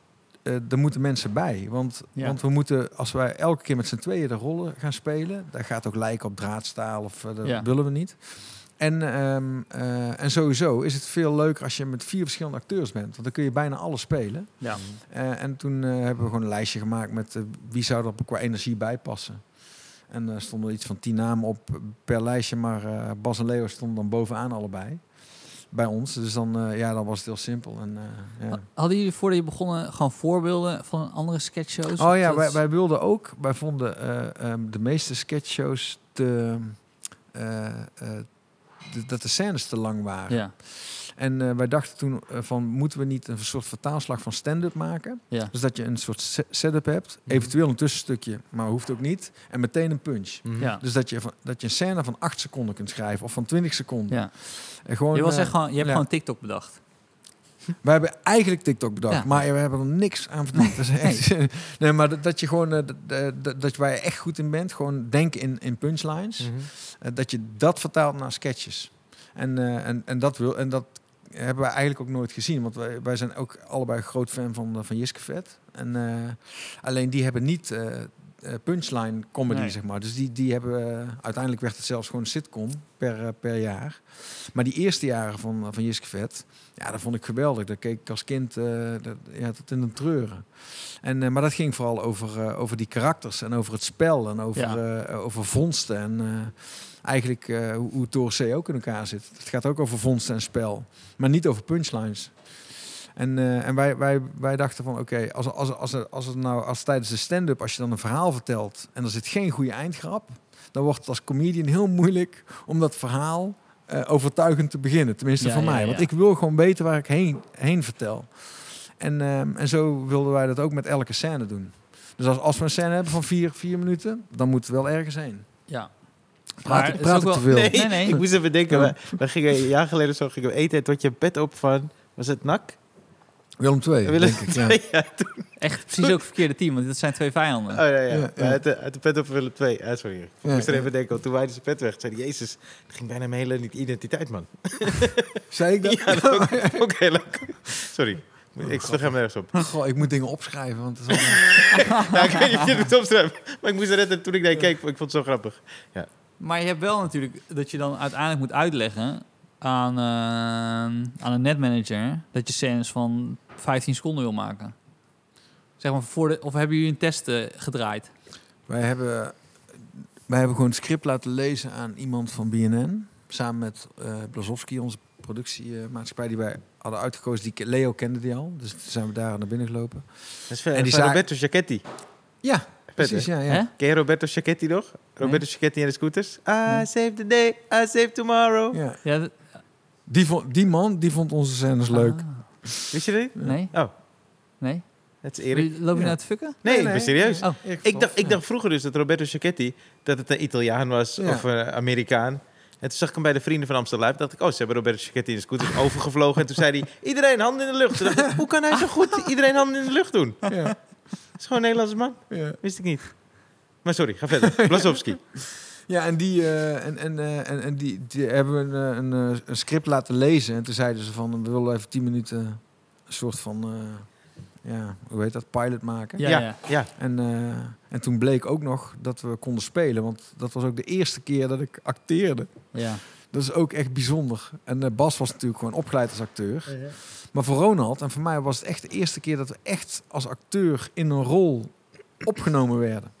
Speaker 3: er moeten mensen bij. Want,
Speaker 2: Ja.
Speaker 3: want we moeten, als wij elke keer met z'n tweeën de rollen gaan spelen, daar gaat ook lijken op draadstaal of dat
Speaker 2: Ja.
Speaker 3: willen we niet. En, ehm, eh, en sowieso is het veel leuker als je met vier verschillende acteurs bent. Want dan kun je bijna alles spelen.
Speaker 2: ja.
Speaker 3: Eh, en toen eh, hebben we gewoon een lijstje gemaakt met wie zou er qua energie bij passen. En er stonden iets van tien namen op per lijstje, maar Bas en Leo stonden dan bovenaan allebei. Bij ons. Dus dan, ja, dan was het heel simpel. En, ja.
Speaker 2: Hadden jullie voordat je begonnen gewoon voorbeelden van andere sketchshows?
Speaker 3: Oh ja, wij, wilden ook, wij vonden eh, ehm, de meeste sketchshows te, dat de scènes te lang waren.
Speaker 2: Ja,
Speaker 3: En eh, wij dachten toen eh, van, moeten we niet een soort vertaalslag van stand-up maken?
Speaker 2: ja.
Speaker 3: Dus dat je een soort se- setup hebt,
Speaker 1: Mhm.
Speaker 3: eventueel een tussenstukje, maar hoeft ook niet. En meteen een punch.
Speaker 1: Mhm.
Speaker 2: ja.
Speaker 3: Dus dat je, van, dat je een scène van 8 seconden kunt schrijven of van 20 seconden.
Speaker 2: ja.
Speaker 3: En gewoon,
Speaker 2: Je, was
Speaker 3: eh,
Speaker 2: echt gewoon, je hebt
Speaker 3: ja.
Speaker 2: gewoon TikTok bedacht.
Speaker 3: We hebben eigenlijk TikTok bedacht,
Speaker 2: Ja.
Speaker 3: maar we hebben er niks aan verdiend. Echt, [laughs] nee, maar dat, dat je gewoon, eh, dat, dat, dat waar je echt goed in bent, gewoon denken in, in punchlines,
Speaker 1: Mhm.
Speaker 3: eh, dat je dat vertaalt naar sketches. En, eh, en, en, dat wil, en dat hebben wij eigenlijk ook nooit gezien, want wij, wij zijn ook allebei groot fan van, eh, van Jiske Vet. En eh, alleen die hebben niet eh, eh, punchline comedy,
Speaker 2: Nee.
Speaker 3: zeg maar. Dus die, die hebben, eh, uiteindelijk werd het zelfs gewoon een sitcom per, eh, per jaar. Maar die eerste jaren van, van Jiske Vet, ja, dat vond ik geweldig. Daar keek ik als kind eh, dat, ja, tot in een treuren. En, eh, maar dat ging vooral over, eh, over die karakters en over het spel en over,
Speaker 2: Ja.
Speaker 3: eh, over vondsten. En eh, eigenlijk eh, hoe, hoe Toren C ook in elkaar zit. Het gaat ook over vondsten en spel, maar niet over punchlines. En, eh, en wij, wij, wij dachten van oké, als, als, als, als het nou als tijdens de stand-up, als je dan een verhaal vertelt en er zit geen goede eindgrap, dan wordt het als comedian heel moeilijk om dat verhaal eh, overtuigend te beginnen. Tenminste
Speaker 2: Ja,
Speaker 3: voor
Speaker 2: ja,
Speaker 3: mij.
Speaker 2: ja.
Speaker 3: Want ik wil gewoon weten waar ik heen, heen vertel. En, ehm, en zo wilden wij dat ook met elke scène doen. Dus als, als we een scène hebben van vier, vier minuten, dan moet het wel ergens heen.
Speaker 2: Ja.
Speaker 3: Praat,
Speaker 2: Maar
Speaker 3: te veel?
Speaker 1: Nee,
Speaker 2: Nee, nee.
Speaker 1: ik moest even denken.
Speaker 3: Ja.
Speaker 1: We, we gingen een jaar geleden zo gingen we eten en had je pet op van... Was het NAC?
Speaker 3: Willem II,
Speaker 1: Willem
Speaker 3: denk ik. Ja.
Speaker 1: Ja, toen-
Speaker 2: Echt precies ook het verkeerde team, want dat zijn twee vijanden.
Speaker 1: Oh, ja, ja.
Speaker 3: Ja, ja.
Speaker 1: Uit, de, uit de pet op Willem II. Ah, sorry. Ik
Speaker 3: Ja,
Speaker 1: moest er
Speaker 3: ja.
Speaker 1: even denken, want toen waaide zijn pet weg. zei hij, jezus, het ging bijna mijn hele identiteit, man. [laughs]
Speaker 3: Zei ik dat? [laughs]
Speaker 1: Ja, dat ook, ook heel leuk. Sorry. Ik slug hem nergens op.
Speaker 3: Goh, ik moet dingen opschrijven, want het is wel- [laughs]
Speaker 1: Ja, ik weet niet of je het opschrijft. Maar ik moest er net en toen ik naar je keek, ik vond het zo grappig.
Speaker 2: Maar je hebt wel natuurlijk dat je dan uiteindelijk moet uitleggen aan, eh, aan een netmanager dat je scènes van 15 seconden wil maken. Zeg maar voor de, of hebben jullie een test eh, gedraaid?
Speaker 3: Wij hebben, wij hebben gewoon het script laten lezen aan iemand van BNN. Samen met eh Blazowski, onze productiemaatschappij die wij hadden uitgekozen. Die, Leo kende die al, dus toen zijn we daar naar binnen gelopen.
Speaker 1: Dat is van,
Speaker 3: En die zei-
Speaker 1: Roberto Giacchetti.
Speaker 3: Ja, precies. Ja, ja.
Speaker 2: Hè?
Speaker 1: Ken je Roberto Giacchetti nog? Roberto Giacchetti en de scooters. I save the day, I save tomorrow.
Speaker 3: ja. Die, vond, die man die vond onze scènes leuk.
Speaker 1: Wist je dit?
Speaker 2: nee?
Speaker 1: Oh,
Speaker 2: Nee?
Speaker 1: dat is Erik.
Speaker 2: Loop je
Speaker 3: Ja.
Speaker 2: nou te fucken?
Speaker 1: Nee, ik ben serieus.
Speaker 2: Oh.
Speaker 1: Ik dacht, ik dacht vroeger dus dat Roberto Giacchetti, dat het een Italiaan was
Speaker 3: Ja.
Speaker 1: of een Amerikaan. En toen zag ik hem bij de Vrienden van Amsterdam Live. dacht ik, oh, ze hebben Roberto Giacchetti in de scooter overgevlogen. En toen zei hij, [laughs] iedereen handen in de lucht. Toen dacht ik, hoe kan hij zo goed iedereen handen in de lucht doen?
Speaker 3: Ja,
Speaker 1: Dat is gewoon een Nederlandse man.
Speaker 3: ja.
Speaker 1: Wist ik niet. Maar sorry, ga verder. Blazowski.
Speaker 3: Ja, en die, eh, en, en, eh, en, en die, die hebben een, eh, een, een script laten lezen. En toen zeiden ze van, we willen even tien minuten een soort van, eh, ja, hoe heet dat, pilot maken.
Speaker 2: Ja,
Speaker 1: Ja,
Speaker 2: ja.
Speaker 1: ja.
Speaker 3: En, eh, en toen bleek ook nog dat we konden spelen. Want dat was ook de eerste keer dat ik acteerde.
Speaker 2: ja.
Speaker 3: Dat is ook echt bijzonder. En Bas was natuurlijk gewoon opgeleid als acteur. Maar voor Ronald en voor mij was het echt de eerste keer dat we echt als acteur in een rol opgenomen werden.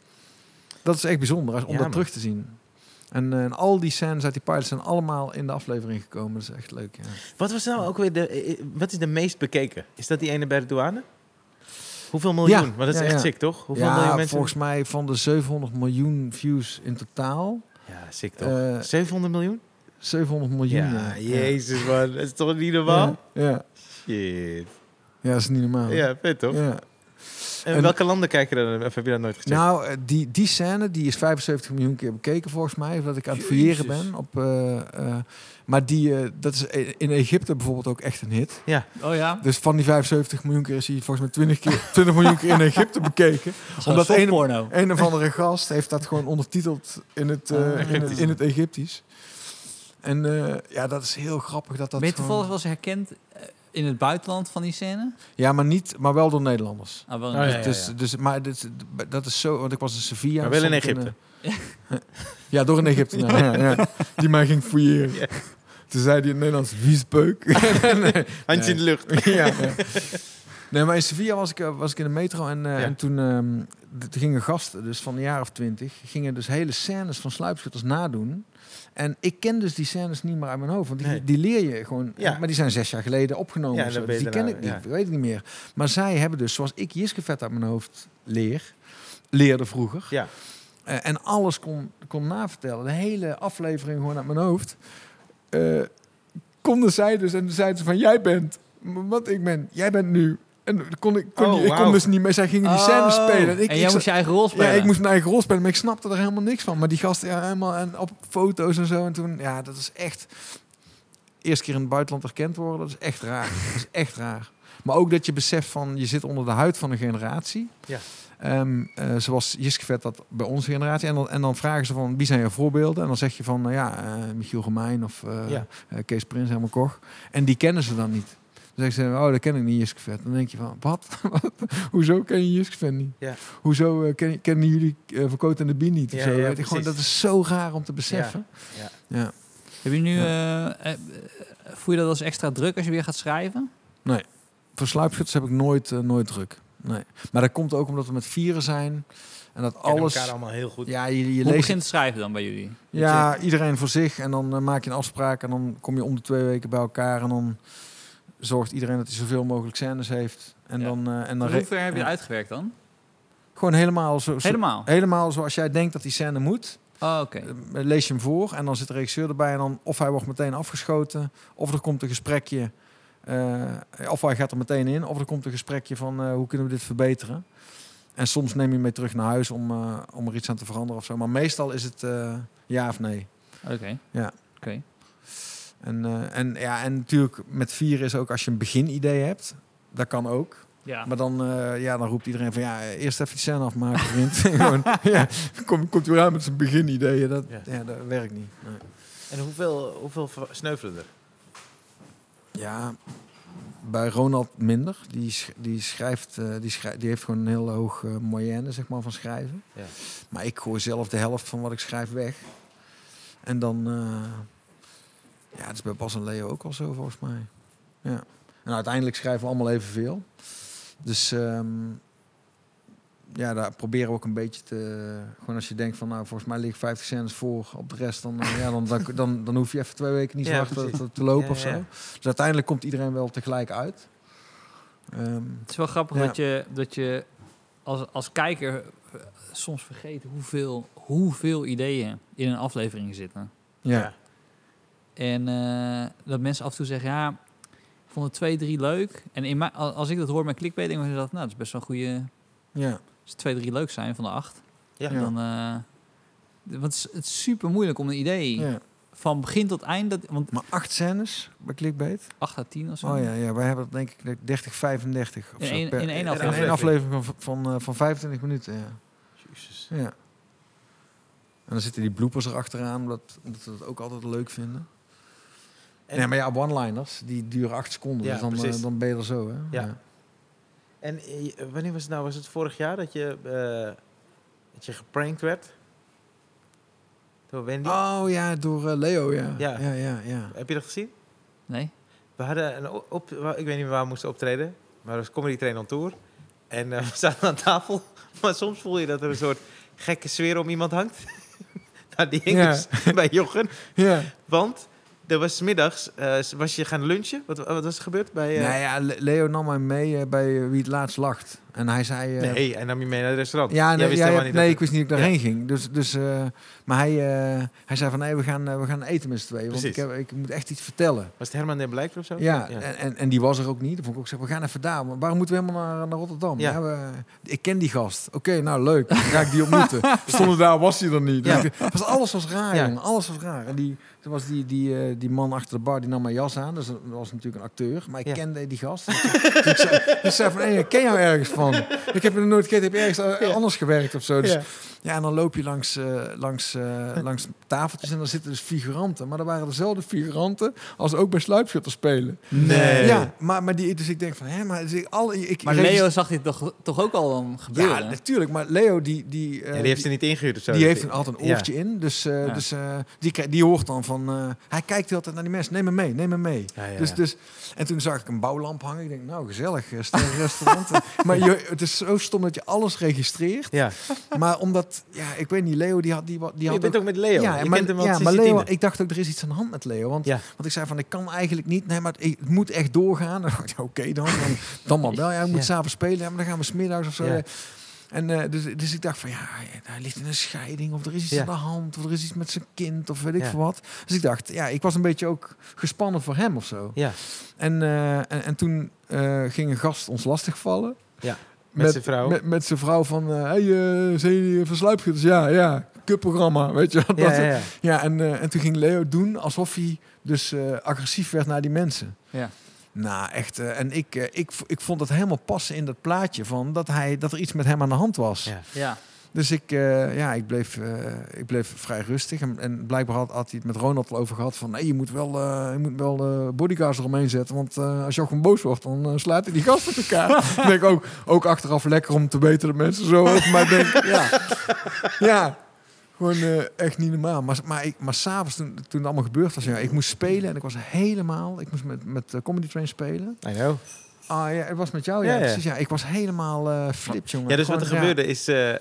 Speaker 3: Dat is echt bijzonder als- om dat terug te zien. En, eh, en al die scènes uit die pilot zijn allemaal in de aflevering gekomen. Dat is echt leuk. Ja.
Speaker 1: Wat was nou ook weer de... eh, Wat is de meest bekeken? Is dat die ene bij de douane? Hoeveel miljoen?
Speaker 3: Ja,
Speaker 1: Want dat is
Speaker 3: ja,
Speaker 1: echt sick, toch? Hoeveel miljoen mensen?
Speaker 3: volgens mij van de 700 miljoen views in totaal.
Speaker 1: Ja, sick toch?
Speaker 3: eh
Speaker 1: 700 miljoen?
Speaker 3: 700 miljoen.
Speaker 1: Ja, jezus man. Dat is toch niet normaal?
Speaker 3: Ja, ja.
Speaker 1: Shit.
Speaker 3: ja, dat is niet normaal.
Speaker 1: Ja, vet toch?
Speaker 3: Ja.
Speaker 1: En
Speaker 3: En-
Speaker 1: welke landen kijk je dan? Of heb je dat nooit gecheckt?
Speaker 3: Nou, eh, die, die scène die is 75 miljoen keer bekeken volgens mij. Dat ik aan het fouilleren ben. Op, eh, eh, maar die, dat is in Egypte bijvoorbeeld ook echt een hit.
Speaker 1: ja.
Speaker 2: Oh ja?
Speaker 3: Dus van die 75 miljoen keer is hij volgens mij 20, keer, [laughs] 20 miljoen keer in Egypte bekeken. [laughs] Omdat
Speaker 2: een
Speaker 3: een-
Speaker 2: porno.
Speaker 3: Een of andere gast heeft dat gewoon ondertiteld in het, eh,
Speaker 2: Ah.
Speaker 3: in, het,
Speaker 1: Egyptisch.
Speaker 3: in het Egyptisch. En eh, ja, dat is heel grappig dat dat
Speaker 2: ben je
Speaker 3: gewoon-
Speaker 2: toevallig wel eens herkend eh, in het buitenland van die scène?
Speaker 3: Ja, maar niet, maar wel door Nederlanders.
Speaker 2: Ah, wel
Speaker 1: Oh, ja, ja.
Speaker 3: Dus, dus, maar dit, dat is zo, want ik was in Sevilla.
Speaker 1: Maar wel in Egypte.
Speaker 3: ja, door een ja, die mij ging fouilleren.
Speaker 1: Ja.
Speaker 3: Toen zei hij in het Nederlands, viespeuk. [laughs] nee,
Speaker 1: Handje in de lucht.
Speaker 3: ja, ja. [laughs] Nee, maar in Sevilla was ik, eh, was ik in de metro en, eh,
Speaker 1: Ja.
Speaker 3: en toen, ehm, gingen gasten, dus van een jaar of twintig, gingen dus hele scènes van sluipschutters nadoen. En ik ken dus die scènes niet meer uit mijn hoofd, want die,
Speaker 1: Nee.
Speaker 3: die leer je gewoon.
Speaker 1: Ja.
Speaker 3: Maar die zijn zes jaar geleden opgenomen.
Speaker 1: Ja,
Speaker 3: dus die ken ik niet,
Speaker 1: ja.
Speaker 3: weet ik niet meer. Maar zij hebben dus, zoals ik Jiskevet uit mijn hoofd leer, leerde vroeger,
Speaker 1: Ja.
Speaker 3: eh, en alles kon, kon navertellen, de hele aflevering gewoon uit mijn hoofd, konden zij dus, en zeiden ze van, jij bent, wat ik ben, jij bent nu. En dan kon ik, kon,
Speaker 1: Oh,
Speaker 3: die- ik kon dus niet meer, zij gingen die
Speaker 1: Oh.
Speaker 3: spelen. En, ik,
Speaker 2: en
Speaker 3: ik
Speaker 2: jij
Speaker 3: zat-
Speaker 2: moest je eigen rol spelen?
Speaker 3: ja, ik moest mijn eigen rol spelen, maar ik snapte er helemaal niks van. Maar die gasten, ja, helemaal en op foto's en zo. En toen, ja, dat is echt... eerste keer in het buitenland erkend worden, dat is echt raar. [laughs] dat is echt raar. Maar ook dat je beseft van, je zit onder de huid van een generatie.
Speaker 1: Ja.
Speaker 3: Ehm, eh, zoals Jiskvet dat bij onze generatie. En dan, en dan vragen ze van, wie zijn je voorbeelden? En dan zeg je van, nou ja, eh, Michiel Gemijn of
Speaker 1: Ja.
Speaker 3: eh, Kees Prins, helemaal Koch. En die kennen ze dan niet. Dan zeggen ze, oh, dat ken ik niet, Jiskvet. Dan denk je van, wat? [laughs] Hoezo ken je Jiskvet niet?
Speaker 1: Ja.
Speaker 3: Hoezo eh, ken, kennen jullie uh, Verkoot en de Bie niet? Of
Speaker 1: Ja,
Speaker 3: zo?
Speaker 1: ja,
Speaker 3: Weet gewoon, dat is zo raar om te beseffen.
Speaker 1: Ja.
Speaker 3: Ja.
Speaker 2: Heb je nu, eh, eh, voel je dat als extra druk als je weer gaat schrijven?
Speaker 3: Voor sluipschutters heb ik nooit, eh, nooit druk. Nee. Maar dat komt ook omdat we met vieren zijn. En dat
Speaker 1: Kennen
Speaker 3: alles...
Speaker 1: elkaar allemaal heel goed.
Speaker 3: Ja, je, je
Speaker 2: Hoe
Speaker 3: leest
Speaker 2: begint het schrijven dan bij jullie?
Speaker 3: Ja, iedereen voor zich. En dan eh, maak je een afspraak. En dan kom je om de twee weken bij elkaar. En dan zorgt iedereen dat hij zoveel mogelijk scènes heeft. En
Speaker 2: Ja.
Speaker 3: dan, eh, en dan
Speaker 2: Hoe ver heb je uitgewerkt dan?
Speaker 3: gewoon helemaal, zo, zo-
Speaker 2: Helemaal?
Speaker 3: helemaal zoals jij denkt dat die scène moet.
Speaker 2: Oh, oké.
Speaker 3: Eh, lees je hem voor. En dan zit de regisseur erbij. En dan of hij wordt meteen afgeschoten. Of er komt een gesprekje. eh, of hij gaat er meteen in. Of er komt een gesprekje van hoe kunnen we dit verbeteren. En soms neem je hem mee terug naar huis om, om er iets aan te veranderen of zo. Maar meestal is het ja of nee.
Speaker 2: Oké.
Speaker 3: Ja.
Speaker 2: Oké.
Speaker 3: En, eh, en, ja, en natuurlijk met vieren is ook als je een beginidee hebt. Dat kan ook.
Speaker 2: Ja.
Speaker 3: Maar dan, eh, ja, dan roept iedereen van ja, eerst even die scène afmaken, vriend. [laughs] Gewoon, ja, kom, komt u aan met zijn beginideeën. Dat,
Speaker 1: Ja.
Speaker 3: ja. dat werkt niet. Nee.
Speaker 1: En hoeveel, hoeveel sneuvelen er?
Speaker 3: Ja, bij Ronald minder. Die, sch- die schrijft, eh, die, schrij- die heeft gewoon een heel hoog moyenne zeg maar, van schrijven.
Speaker 1: Ja.
Speaker 3: Maar ik gooi zelf de helft van wat ik schrijf weg. En dan, eh, ja, het is bij Bas en Leo ook al zo volgens mij. Ja. En uiteindelijk schrijven we allemaal evenveel. Dus ehm, ja, daar proberen we ook een beetje te... Gewoon als je denkt van, nou, volgens mij ligt 50 cent voor op de rest, dan, eh, ja, dan, dan, dan, dan hoef je even twee weken niet zo
Speaker 1: Ja,
Speaker 3: hard te, te, lopen
Speaker 1: Ja,
Speaker 3: of zo.
Speaker 1: ja.
Speaker 3: Dus uiteindelijk komt iedereen wel tegelijk uit. Ehm,
Speaker 2: Het is wel grappig
Speaker 3: Ja.
Speaker 2: dat je, dat je als, als kijker eh, soms vergeet hoeveel, hoeveel ideeën in een aflevering zitten.
Speaker 3: ja.
Speaker 2: En eh, dat mensen af en toe zeggen, ja, ik vond het twee, drie leuk. En in als ik dat hoor met clickbait, denk ik dat, nou, dat is best wel een goede...
Speaker 3: ja.
Speaker 2: Als het twee, drie leuk zijn van de acht,
Speaker 1: Ja.
Speaker 2: Dan... eh, want het is, het is super moeilijk om een idee
Speaker 3: ja.
Speaker 2: van begin tot eind, dat, want
Speaker 3: Maar acht scènes bij Clickbait?
Speaker 2: 8 à 10 of zo.
Speaker 3: Oh ja, ja, wij hebben dat denk ik 30, 35 of
Speaker 2: In
Speaker 3: zo per-
Speaker 2: in één
Speaker 3: in
Speaker 2: aflevering.
Speaker 3: één aflevering van, van, eh, van 25 minuten. Ja.
Speaker 1: Jezus.
Speaker 3: ja. En dan zitten die bloopers erachteraan, omdat, omdat we dat ook altijd leuk vinden.
Speaker 1: En-
Speaker 3: nee, maar ja, one-liners, die duren acht seconden.
Speaker 1: Ja,
Speaker 3: dus dan, eh, dan ben je er zo, hè?
Speaker 1: Ja. En eh, wanneer was het nou? Was het vorig jaar dat je, eh, dat je geprankt werd? Door Wendy?
Speaker 3: Oh ja, door Leo, ja.
Speaker 1: Ja.
Speaker 3: Ja, ja, ja.
Speaker 1: Heb je dat gezien?
Speaker 2: Nee?
Speaker 1: We hadden een op, op- ik weet niet waar we moesten optreden, maar dat was Comedy Train on Tour. En [laughs] we zaten aan tafel, maar soms voel je dat er een soort gekke sfeer om iemand hangt. [laughs] nou, die hing
Speaker 3: Ja.
Speaker 1: dus bij Jochen.
Speaker 3: ja.
Speaker 1: Want er was middags, eh, was je gaan lunchen? Wat, wat was er gebeurd bij... eh,
Speaker 3: Nou ja, Le- Leo nam mij mee eh, bij Wie het laatst lacht. En hij zei... eh,
Speaker 1: nee, en nam je mee naar het restaurant.
Speaker 3: Ja, nee,
Speaker 1: wist
Speaker 3: ja, ja,
Speaker 1: niet
Speaker 3: nee ik wist niet dat ik
Speaker 1: Ja.
Speaker 3: daarheen ging. Dus, dus, eh, maar hij, eh, hij zei van nee, we gaan, we gaan eten met z'n tweeën. Want ik, heb, ik moet echt iets vertellen.
Speaker 1: Was het Herman den Blijker of zo?
Speaker 3: Ja, En, en, en die was er ook niet. Dan vond ik ook zeggen, we gaan even daar. Maar waarom moeten we helemaal naar, naar Rotterdam?
Speaker 1: Ja.
Speaker 3: Ja. we, ik ken die gast. Oké, nou leuk. Dan ga ik die ontmoeten. [laughs] Stonden daar, was hij er niet.
Speaker 1: Ja.
Speaker 3: Dus ik- was, alles was raar,
Speaker 1: Ja.
Speaker 3: jongen. Alles was raar. En die, toen was die, die, die man achter de bar, die nam mijn jas aan. Dus dat was natuurlijk een acteur. Maar ik
Speaker 1: Ja.
Speaker 3: kende die gast. [laughs] Dus ik, zei, zei van, hey, ik ken jou ergens van. Ik heb nog nooit gekend. Ik heb ergens eh, anders gewerkt of zo. Dus
Speaker 1: Ja.
Speaker 3: en dan loop je langs, eh, langs, eh, [laughs] langs tafeltjes en dan zitten dus figuranten. Maar dat waren dezelfde figuranten als ook bij Sluipschutters spelen.
Speaker 1: Nee.
Speaker 3: Ja, maar, maar die, dus ik denk van, hè, maar dus ik, alle, ik,
Speaker 2: Maar
Speaker 3: ik-
Speaker 2: Leo zag dit toch, toch ook al dan gebeuren?
Speaker 3: Ja, natuurlijk. Maar Leo, die, die, eh,
Speaker 1: Ja, die heeft ze niet ingehuurd of zo.
Speaker 3: die heeft een, altijd een
Speaker 1: Ja.
Speaker 3: oortje in. Dus, eh,
Speaker 2: Ja.
Speaker 3: dus eh, die, die hoort dan van... eh, hij kijkt de hele tijd naar die mensen. Neem me mee, neem me mee.
Speaker 1: Ja, ja,
Speaker 3: Dus, dus, en toen zag ik een bouwlamp hangen. Ik denk, nou, gezellig. sterrenrestaurant. [laughs] maar je, het is zo stom dat je alles registreert.
Speaker 1: Ja.
Speaker 3: Maar omdat, ja, ik weet niet, Leo die had... Die, die
Speaker 1: je
Speaker 3: had
Speaker 1: bent ook met Leo.
Speaker 3: Ja,
Speaker 1: je
Speaker 3: maar,
Speaker 1: kent hem
Speaker 3: ja, maar
Speaker 1: je
Speaker 3: Leo, ik dacht ook, er is iets aan de hand met Leo. Want,
Speaker 1: Ja.
Speaker 3: want ik zei van, ik kan eigenlijk niet. Nee, maar het, moet echt doorgaan. [laughs] Ik, Oké dan, dan, dan maar wel. Ja, we moeten
Speaker 1: Ja.
Speaker 3: s'avonds spelen. Ja, maar dan gaan we smiddags of zo.
Speaker 1: Ja.
Speaker 3: En eh, dus, dus ik dacht van, ja, hij ligt in een scheiding. Of er is iets
Speaker 1: Ja.
Speaker 3: aan de hand. Of er is iets met zijn kind. Of weet ik
Speaker 1: Ja.
Speaker 3: veel wat. Dus ik dacht, ja, ik was een beetje ook gespannen voor hem of zo.
Speaker 1: Ja,
Speaker 3: En, eh, en, en toen eh, ging een gast ons lastigvallen.
Speaker 1: Ja, met zijn vrouw.
Speaker 3: Met, met zijn vrouw van, eh hey, eh zijn jullie versluipschutters? Ja, ja. kutprogramma, weet je wel.
Speaker 1: Ja,
Speaker 3: Dat-
Speaker 1: ja, ja.
Speaker 3: ja, en, eh, en toen ging Leo doen alsof hij dus eh, agressief werd naar die mensen.
Speaker 2: Ja.
Speaker 3: Nou, echt. eh, en ik, eh, ik, ik vond het helemaal passen in dat plaatje van dat, hij, dat er iets met hem aan de hand was.
Speaker 1: Ja.
Speaker 2: Ja.
Speaker 3: Dus ik, eh, ja, ik, bleef, eh, ik bleef vrij rustig. En, en blijkbaar had, had hij het met Ronald al over gehad van... nee, je moet wel, eh, je moet wel bodyguards eromheen zetten. Want eh, als je ook gewoon boos wordt, dan slaat hij die gast met elkaar. [laughs] Dan denk ik ook, ook achteraf lekker om te weten dat mensen zo over mij denken. Ja, ja gewoon eh, echt niet normaal. Maar, maar, ik, maar s'avonds, toen, toen het allemaal gebeurd was... Ja, ik moest spelen en ik was helemaal... Ik moest met, met Comedy Train spelen.
Speaker 1: I know.
Speaker 3: Ah ja, het was met jou, ja.
Speaker 1: Ja, ja.
Speaker 3: Precies, ja. Ik was helemaal eh flip, jongen.
Speaker 1: Ja, dus wat er gebeurde is... eh,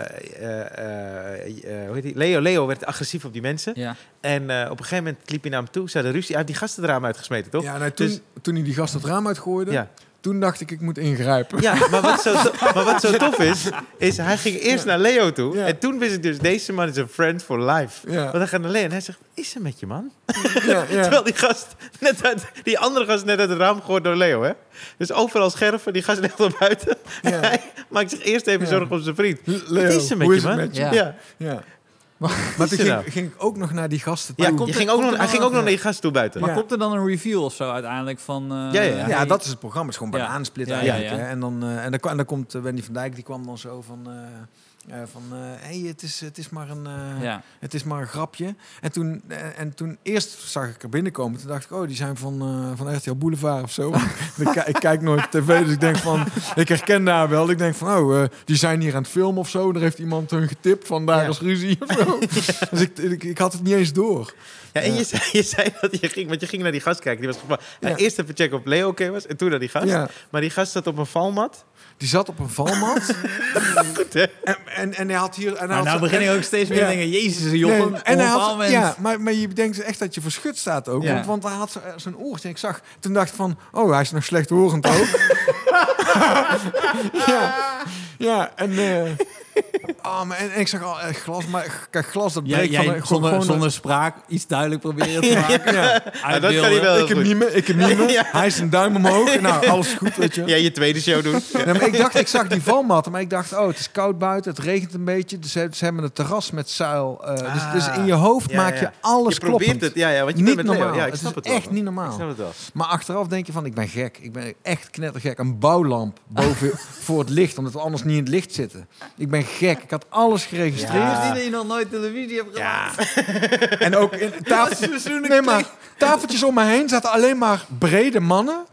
Speaker 1: eh, hoe heet die? Leo, Leo werd agressief op die mensen.
Speaker 2: Ja.
Speaker 1: En eh, op een gegeven moment liep hij naar hem toe. Ze hadden ruzie. Hij heeft die gasten het raam uitgesmeten, toch?
Speaker 3: Ja, nou, toen,
Speaker 1: Dus-
Speaker 3: toen hij die gast het raam uitgooide,
Speaker 1: Ja.
Speaker 3: Toen dacht ik, ik moet ingrijpen.
Speaker 1: Ja, maar wat zo, to- [laughs] maar wat zo tof is, is hij ging eerst naar Leo toe.
Speaker 3: Ja.
Speaker 1: En toen wist ik dus, deze man is een friend for life.
Speaker 3: Ja.
Speaker 1: Want hij gaat naar Leo en hij zegt, is er met je man?
Speaker 3: Ja, ja. [laughs]
Speaker 1: Terwijl die gast, net uit, die andere gast net uit het raam gegooid door Leo, hè? Dus overal scherven, die gast ligt naar buiten.
Speaker 3: Ja. [laughs]
Speaker 1: Hij maakt zich eerst even zorgen om zijn vriend.
Speaker 3: Leo,
Speaker 1: Wat is er met
Speaker 3: hoe
Speaker 1: je,
Speaker 3: is het
Speaker 1: man?
Speaker 3: met je?
Speaker 2: Ja.
Speaker 1: Ja,
Speaker 3: Ja.
Speaker 2: Maar-
Speaker 3: toen ging,
Speaker 1: nou?
Speaker 3: ging ik ook nog naar die gasten
Speaker 1: ja
Speaker 3: toe.
Speaker 2: komt
Speaker 1: je
Speaker 2: er-
Speaker 1: ging ook nog, hij ging ook nog naar die gast toe buiten.
Speaker 2: Maar
Speaker 3: Ja.
Speaker 2: komt er dan een review of zo uiteindelijk van... eh,
Speaker 1: Ja, ja, ja.
Speaker 3: Ja, dat is het programma. Het is gewoon
Speaker 2: Ja.
Speaker 3: bananensplit
Speaker 2: Ja, ja,
Speaker 3: eigenlijk.
Speaker 2: ja.
Speaker 3: Hè? En, dan, eh, en, dan, kwam- en dan komt eh, Wendy van Dijk, die kwam dan zo van... eh, eh, van, eh, hey, het, is, het, is maar een, eh,
Speaker 2: Ja.
Speaker 3: het is maar een grapje. En toen, en toen eerst zag ik er binnenkomen. Toen dacht ik, oh, die zijn van, eh van RTL Boulevard of zo. [laughs] ik, ki- ik kijk nooit tv, dus ik denk van... Ik herken daar wel. Ik denk van, oh, eh, die zijn hier aan het filmen of zo. Er heeft iemand hun getipt van daar
Speaker 1: Ja.
Speaker 3: is ruzie of zo. [laughs] Dus ik, ik, ik had het niet eens door.
Speaker 1: Ja, en. Je, zei, je zei dat je ging, want je ging naar die gast kijken. Die was. Eerst even checken of Leo oké was en toen naar die gast.
Speaker 3: Ja,
Speaker 1: Maar die gast zat op een valmat.
Speaker 3: Die zat op een valmat. [laughs]
Speaker 1: Goed, hè?
Speaker 3: en, en, en hij had hier... En hij
Speaker 2: Maar
Speaker 3: had
Speaker 2: nou begin ik ook steeds meer
Speaker 3: Ja.
Speaker 2: te denken... Jezus, Jochen.
Speaker 3: Nee, en hij had,
Speaker 2: moment...
Speaker 3: ja, maar, maar je denkt echt dat je verschut staat ook.
Speaker 2: Ja.
Speaker 3: Want, want hij had zo- zo'n oortje. En ik zag, toen dacht ik van, oh, hij is nog slechthorend ook. [laughs] [laughs] ja, ja, en, oh, maar, en, en ik zag al eh, glas, maar kijk, glas dat
Speaker 2: Ja,
Speaker 3: breekt
Speaker 2: jij
Speaker 3: van
Speaker 2: zonder,
Speaker 3: gewoon-
Speaker 2: zonder spraak iets duidelijk proberen te maken.
Speaker 3: Ja,
Speaker 1: Ja, dat kan hij wel
Speaker 3: ik heb mime, ik heb mime. [laughs]
Speaker 1: Ja.
Speaker 3: Hij is een duim omhoog. Nou, alles goed, weet je.
Speaker 1: Ja, je tweede show doen.
Speaker 3: Nee, maar ik dacht, ik zag die valmatten, maar ik dacht, oh, het is koud buiten, het regent een beetje. Dus ze, ze hebben een terras met zuil. eh, dus,
Speaker 1: Ah.
Speaker 3: dus in je hoofd
Speaker 1: Ja,
Speaker 3: maak
Speaker 1: ja.
Speaker 3: je alles
Speaker 1: je probeert
Speaker 3: kloppend.
Speaker 1: het, ja, ja, want je
Speaker 3: Niet
Speaker 1: bent met Leo.
Speaker 3: normaal.
Speaker 1: Ja, ik
Speaker 3: Het
Speaker 1: snap
Speaker 3: is
Speaker 1: het wel.
Speaker 3: echt niet normaal.
Speaker 1: Ik snap het wel.
Speaker 3: Maar achteraf denk je van, ik ben gek. Ik ben echt knettergek. Een bouwlamp boven [laughs] voor het licht, omdat we anders niet in het licht zitten. Ik ben gek. Ik had alles geregistreerd.
Speaker 1: Ja.
Speaker 2: Die dat je nog nooit televisie hebt
Speaker 1: Ja,
Speaker 2: gemaakt.
Speaker 3: En ook in [laughs] tafeltjes, nee, maar, tafeltjes om me heen zaten alleen maar brede mannen.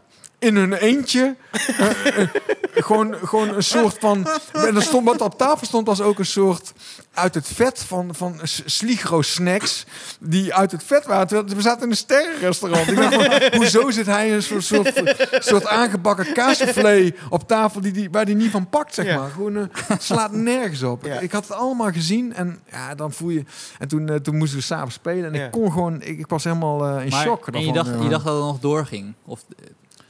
Speaker 3: In hun eentje. Eh, eh, gewoon, gewoon een soort van... En er stond, wat op tafel stond was ook een soort... Uit het vet van, van S- Sligro snacks. Die uit het vet waren. Terwijl We zaten in een sterrenrestaurant. Ik dacht van, hoezo zit hij een soort, soort, soort aangebakken kaassoufflé op tafel... Die, die, waar die niet van pakt, zeg
Speaker 1: Ja.
Speaker 3: maar. Gewoon, eh, het slaat nergens op.
Speaker 1: Ja.
Speaker 3: Ik, had het allemaal gezien. En ja, dan voel je... En toen, toen moesten we s'avonds spelen. En
Speaker 1: Ja.
Speaker 3: ik kon gewoon... Ik, ik was helemaal in
Speaker 2: Maar-
Speaker 3: shock.
Speaker 2: En je dacht, je dacht dat het nog doorging? Of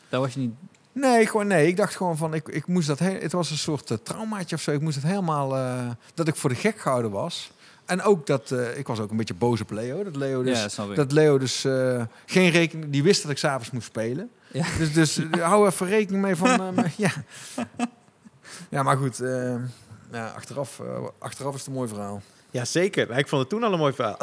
Speaker 2: daar was je niet...
Speaker 3: Nee, gewoon nee. Ik dacht gewoon van, ik, ik moest dat... He het was een soort uh, traumaatje of zo. Ik moest het helemaal... eh, dat ik voor de gek gehouden was. En ook dat... eh, ik was ook een beetje boos op Leo. Dat Leo dus...
Speaker 2: ja, dat
Speaker 3: Leo dus eh, geen rekening... Die wist dat ik s'avonds moest spelen.
Speaker 2: Ja.
Speaker 3: Dus, dus [laughs] eh, hou even rekening mee van... eh, ja. ja, maar goed. eh, ja, achteraf, eh, achteraf is het een mooi verhaal.
Speaker 1: Ja, zeker. Ik vond het toen al een mooi verhaal.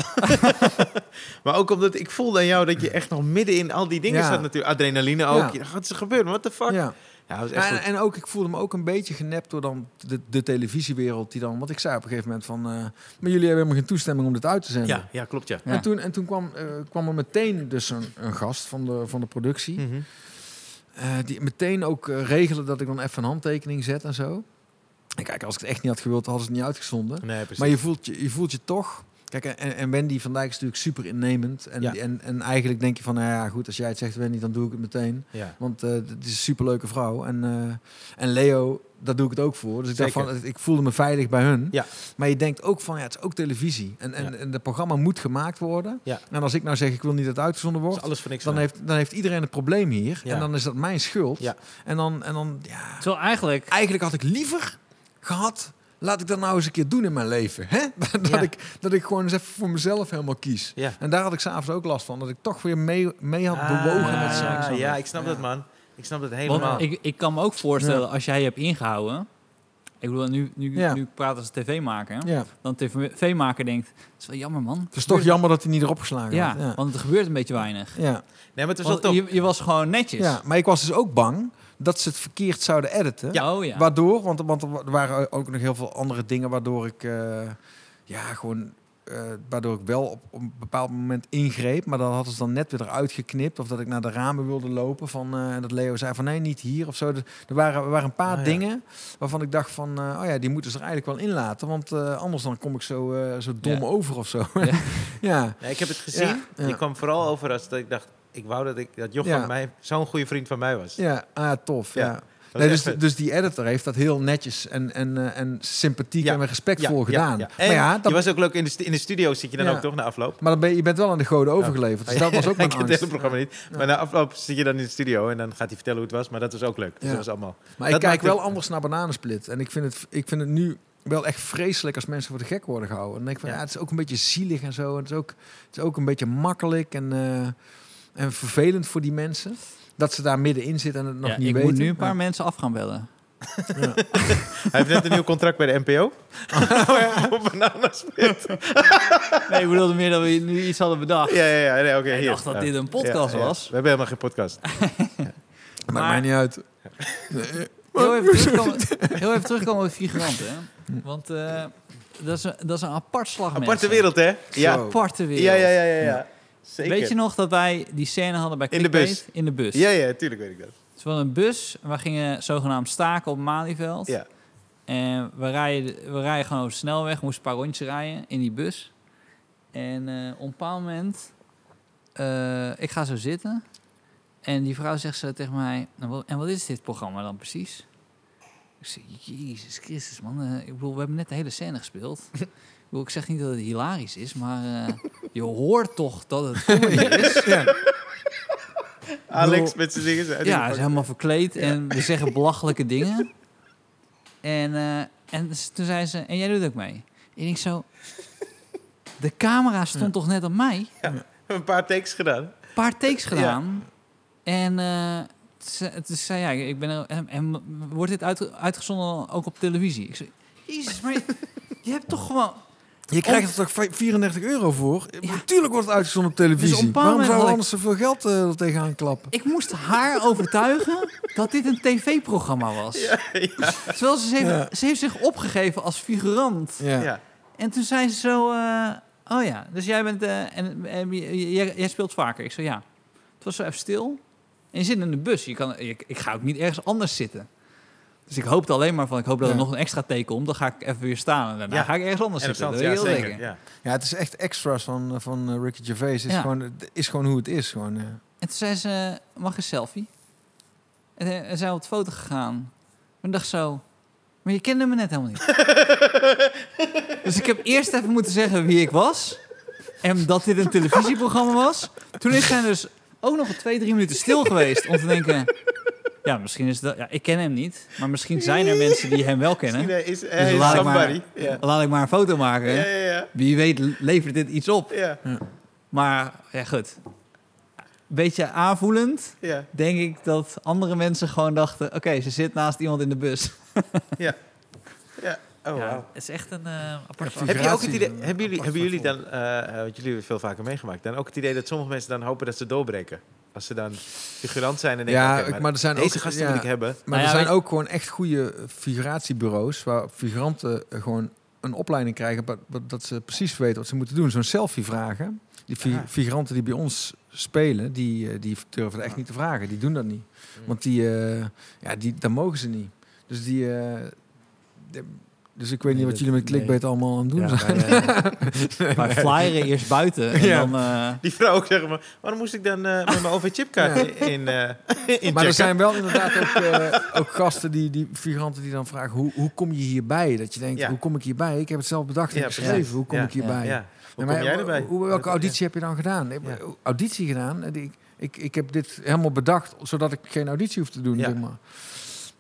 Speaker 1: [laughs] maar ook omdat ik voelde aan jou dat je echt nog midden in al die dingen
Speaker 3: Ja.
Speaker 1: zat natuurlijk. Adrenaline ook.
Speaker 3: Ja.
Speaker 1: Wat is er gebeurd? What the fuck? Ja, was echt
Speaker 3: En, en ook, ik voelde me ook een beetje genept door dan de, de televisiewereld die dan... Wat ik zei op een gegeven moment van... eh, maar jullie hebben helemaal geen toestemming om dit uit te zenden.
Speaker 1: Ja, ja, klopt ja.
Speaker 3: En toen, en toen kwam, eh, kwam er meteen dus een, een gast van de, van de productie.
Speaker 1: Mhm.
Speaker 3: eh, die meteen ook regelen dat ik dan even een handtekening zet en zo. En kijk, als ik het echt niet had gewild, hadden ze het niet uitgezonden.
Speaker 1: Nee, precies.
Speaker 3: Maar je voelt je, je voelt je toch... Kijk, en, en Wendy van Dijk is natuurlijk super innemend. En,
Speaker 1: Ja.
Speaker 3: en, en eigenlijk denk je van, nou ja, goed, als jij het zegt, Wendy, dan doe ik het meteen.
Speaker 1: ja.
Speaker 3: Want eh het is een superleuke vrouw. En, eh, en Leo, daar doe ik het ook voor. Dus ik dacht van, ik voelde me veilig bij hun.
Speaker 1: Ja.
Speaker 3: Maar je denkt ook van, ja, het is ook televisie. En, en,
Speaker 1: Ja.
Speaker 3: en het programma moet gemaakt worden.
Speaker 1: Ja.
Speaker 3: En als ik nou zeg, ik wil niet dat het uitgezonden
Speaker 1: Dat
Speaker 3: wordt...
Speaker 1: alles voor niks
Speaker 3: Dan heeft, dan heeft iedereen een probleem hier.
Speaker 1: Ja.
Speaker 3: En dan is dat mijn schuld.
Speaker 1: Ja.
Speaker 3: En dan, en dan ja,
Speaker 2: Terwijl eigenlijk...
Speaker 3: eigenlijk had ik liever gehad... Laat ik dat nou eens een keer doen in mijn leven. Hè? [laughs] Dat,
Speaker 2: Ja.
Speaker 3: ik, dat ik gewoon eens even voor mezelf helemaal kies.
Speaker 1: Ja.
Speaker 3: En daar had ik s'avonds ook last van. Dat ik toch weer mee, mee had bewogen met
Speaker 1: Ah,
Speaker 3: zaken.
Speaker 1: Ja, ik snap
Speaker 3: Ja.
Speaker 1: dat man. Ik snap dat helemaal.
Speaker 2: Want ik, ik kan me ook voorstellen, als jij je hebt ingehouden... Ik bedoel, nu, nu,
Speaker 3: Ja.
Speaker 2: nu praten als tv-maker. hè?
Speaker 3: Ja.
Speaker 2: Dan tv-maker denkt, het is wel jammer man.
Speaker 3: Het is toch jammer dat hij niet erop geslagen
Speaker 2: Ja,
Speaker 3: had. Ja.
Speaker 2: want er gebeurt een beetje weinig.
Speaker 3: Ja.
Speaker 1: Nee, maar het was wel
Speaker 2: je, je was gewoon netjes.
Speaker 3: ja, maar ik was dus ook bang dat ze het verkeerd zouden editen.
Speaker 1: Ja.
Speaker 2: Oh ja.
Speaker 3: Waardoor, want, want er waren ook nog heel veel andere dingen waardoor ik, eh, ja, gewoon, eh, waardoor ik wel op, op een bepaald moment ingreep, maar dan hadden ze dan net weer eruit geknipt of dat ik naar de ramen wilde lopen van, eh, en dat Leo zei van nee, niet hier of zo. Dus er waren, er waren een paar
Speaker 1: Oh ja.
Speaker 3: dingen waarvan ik dacht van, oh ja, die moeten ze er eigenlijk wel in laten, want anders dan kom ik zo, zo dom over of zo.
Speaker 2: Ja. [laughs]
Speaker 1: ik heb het gezien. Die kwam vooral over als dat ik dacht... Ik wou dat, ik, dat Jochem
Speaker 3: Ja.
Speaker 1: mij zo'n goede vriend van mij was.
Speaker 3: Ja, ah, tof.
Speaker 1: Ja.
Speaker 3: Nee, dus,
Speaker 1: echt
Speaker 3: dus die editor heeft dat heel netjes en, en, eh, en sympathiek
Speaker 1: Ja.
Speaker 3: en respectvol gedaan. Maar ja, dat,
Speaker 1: je was ook leuk in de, in de studio zit je dan ook toch na afloop?
Speaker 3: maar dan ben je, je bent wel aan de goden overgeleverd. Dus dat was ook [laughs]
Speaker 1: ik
Speaker 3: mijn
Speaker 1: het
Speaker 3: angst.
Speaker 1: hele programma niet. Maar na afloop zit je dan in de studio en dan gaat hij vertellen hoe het was. Maar dat was ook leuk. Dus
Speaker 3: Ja.
Speaker 1: dat was allemaal...
Speaker 3: Maar
Speaker 1: Dat
Speaker 3: ik kijk wel
Speaker 1: het-
Speaker 3: anders naar Bananensplit. En ik vind, het, ik vind het nu wel echt vreselijk als mensen voor de gek worden gehouden. En dan denk ik van,
Speaker 1: Ja.
Speaker 3: ja. het is ook een beetje zielig en zo. En het is ook, het is ook een beetje makkelijk en, eh, en vervelend voor die mensen. Dat ze daar middenin zitten en het nog
Speaker 2: Ja,
Speaker 3: niet
Speaker 2: ik
Speaker 3: weten.
Speaker 2: moet nu een paar
Speaker 3: Ja.
Speaker 2: mensen af gaan bellen.
Speaker 3: Ja. [laughs]
Speaker 1: Hij heeft net een nieuw contract bij de NPO. [laughs] Op Bananasplit. [laughs]
Speaker 2: Nee, ik bedoelde meer dat we nu iets hadden bedacht.
Speaker 1: Ja, ja, ja. Nee, oké,
Speaker 2: Ik
Speaker 1: hier.
Speaker 2: dacht dat
Speaker 1: Ja.
Speaker 2: dit een podcast
Speaker 1: Ja, ja.
Speaker 2: was.
Speaker 1: We hebben helemaal geen podcast.
Speaker 3: Maakt
Speaker 2: Maar-
Speaker 3: mij niet uit.
Speaker 2: Heel even, terugkomen, heel even terugkomen op figuranten. Hè? Want eh, dat, is een, dat is een apart slag
Speaker 1: Aparte
Speaker 2: mensen.
Speaker 1: wereld, hè? Ja.
Speaker 3: Zo.
Speaker 2: Aparte wereld.
Speaker 1: Ja, ja, ja, ja, ja. Zeker.
Speaker 2: Weet je nog dat wij die scène hadden bij
Speaker 1: In de
Speaker 2: Clickbait?
Speaker 1: bus.
Speaker 2: In de bus.
Speaker 1: Ja, ja, tuurlijk weet ik dat.
Speaker 2: Was wel een bus. en We gingen zogenaamd staken op Malieveld.
Speaker 1: Ja.
Speaker 2: En we rijden, we rijden gewoon over de snelweg. We moesten een paar rondjes rijden in die bus. En eh, op een bepaald moment... eh, ik ga zo zitten. En die vrouw zegt zo tegen mij... "Nou, en wat is dit programma dan precies? Ik zeg, Jezus Christus, man. eh, ik bedoel, we hebben net de hele scène gespeeld. [laughs] ik, ik zeg niet dat het hilarisch is, maar eh, je hoort toch dat het comedy is. [laughs]
Speaker 1: Alex
Speaker 2: bedoel-
Speaker 1: met zijn dingen. zijn
Speaker 2: Ja, hij is helemaal verkleed en we zeggen belachelijke dingen. En, eh, en toen zei ze, en jij doet ook mee. Ik denk zo, de camera stond toch net op mij?
Speaker 1: Een paar takes gedaan.
Speaker 2: Een paar takes gedaan. En ze- toen zei ja, ik ben er, en, en wordt dit uit, uitgezonden ook op televisie? Ik zei, jezus, maar je, je hebt toch gewoon...
Speaker 3: Je krijgt er toch vi- 34 euro voor?
Speaker 2: Ja.
Speaker 3: Natuurlijk wordt het uitgezonden op televisie.
Speaker 2: Dus op
Speaker 3: Waarom
Speaker 2: moment
Speaker 3: zou we anders zoveel geld eh, er tegenaan klappen?
Speaker 2: Ik moest haar overtuigen dat dit een tv-programma was. Terwijl ze, heeft,
Speaker 3: Ja.
Speaker 2: ze heeft zich opgegeven als figurant.
Speaker 3: Ja.
Speaker 1: Ja.
Speaker 2: En toen zei ze zo, eh, oh ja, dus jij bent, eh, en, jij, jij speelt vaker. Ik zei ja. Het was zo even stil. En je zit in de bus. Je kan, ik ga ook niet ergens anders zitten. Dus ik hoopte alleen maar van, ik hoop dat er
Speaker 3: Ja.
Speaker 2: nog een extra teken komt. Dan ga ik even weer staan en daarna
Speaker 1: Ja.
Speaker 2: ga ik ergens anders zitten. Dat
Speaker 1: ja, zeker. Ja.
Speaker 3: Ja, het is echt extra's van, van eh, Ricky Gervais. Is,
Speaker 2: Ja.
Speaker 3: gewoon, het is gewoon hoe het is. Gewoon, eh.
Speaker 2: En toen zei ze, mag een selfie? En, eh, en zij op de foto gegaan. En ik dacht zo, maar je kende me net helemaal niet. [laughs] dus ik heb eerst even moeten zeggen wie ik was. En dat dit een televisieprogramma was. Toen is zij dus ook nog twee, drie minuten stil geweest. Om te denken, ja, misschien is dat... Ja, ik ken hem niet. Maar misschien zijn er [laughs] mensen die hem wel kennen.
Speaker 1: Misschien is hij is
Speaker 2: laat ik maar-
Speaker 1: somebody.
Speaker 2: Laat ik maar een foto maken.
Speaker 1: Ja, ja, ja.
Speaker 2: Wie weet levert dit iets op.
Speaker 1: Ja,
Speaker 2: Maar ja, goed. Beetje aanvoelend denk ik dat andere mensen gewoon dachten... oké, ze zit naast iemand in de bus.
Speaker 1: ja. [laughs] Oh,
Speaker 2: ja, het is echt een eh apart.
Speaker 1: Heb je ook het idee, hebben jullie, hebben jullie dan, eh, eh, want jullie hebben veel vaker meegemaakt, dan ook het idee dat sommige mensen dan hopen dat ze doorbreken? Als ze dan figurant zijn en denken,
Speaker 3: Ja, maar er zijn
Speaker 1: deze
Speaker 3: ook-
Speaker 1: gasten
Speaker 3: ja.
Speaker 1: moet ik hebben.
Speaker 3: Maar
Speaker 2: Nou ja,
Speaker 3: er zijn ook gewoon echt goede figuratiebureaus... waar figuranten gewoon een opleiding krijgen... dat ze precies weten wat ze moeten doen. Zo'n selfie vragen. Die fi-
Speaker 1: Ja.
Speaker 3: figuranten die bij ons spelen... Die, die durven dat echt niet te vragen. Die doen dat niet. Want die, eh, ja, die, dat mogen ze niet. Dus die... eh, de- dus ik weet
Speaker 2: Nee,
Speaker 3: niet wat
Speaker 2: dat-
Speaker 3: jullie met clickbait
Speaker 2: nee.
Speaker 3: allemaal aan het doen
Speaker 2: Ja,
Speaker 3: zijn.
Speaker 2: wij, eh, [laughs] wij flyeren eerst buiten en
Speaker 3: Ja.
Speaker 2: dan... eh,
Speaker 1: Die vrouw ook zeggen, maar waarom moest ik dan eh, met mijn OV-chipkaart
Speaker 3: Ja.
Speaker 1: in, eh in
Speaker 3: Maar er zijn wel inderdaad ook, eh, ook gasten, die, die figuranten die dan vragen... Hoe, hoe kom je hierbij? Dat je denkt,
Speaker 1: Ja.
Speaker 3: hoe kom ik hierbij? Ik heb het zelf bedacht en
Speaker 1: Ja,
Speaker 3: geschreven. Hoe kom
Speaker 1: Ja,
Speaker 3: ik hierbij?
Speaker 1: Ja. Hoe
Speaker 3: Nee,
Speaker 1: kom
Speaker 3: maar
Speaker 1: jij erbij?
Speaker 3: Hoe, welke auditie heb je dan gedaan? Ik heb Auditie gedaan. Ik, ik, ik heb dit helemaal bedacht, zodat ik geen auditie hoef te doen.
Speaker 1: Ja.
Speaker 3: Zeg maar.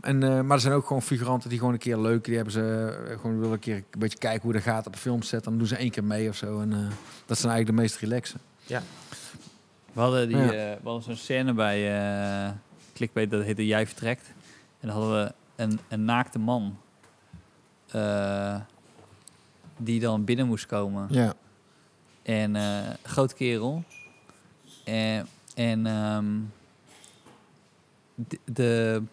Speaker 3: En, eh, maar er zijn ook gewoon figuranten die gewoon een keer leuk... die hebben ze eh, gewoon willen een keer een beetje kijken hoe dat gaat op een filmset. Dan doen ze één keer mee of zo. En eh, dat zijn eigenlijk de meest relaxe.
Speaker 2: we hadden, die,
Speaker 3: Ja.
Speaker 2: we hadden zo'n scène bij eh Clickbait, dat heette Jij Vertrekt. En dan hadden we een, een naakte man. die dan binnen moest komen.
Speaker 3: Ja.
Speaker 2: En grote kerel. En, en ehm, de, de,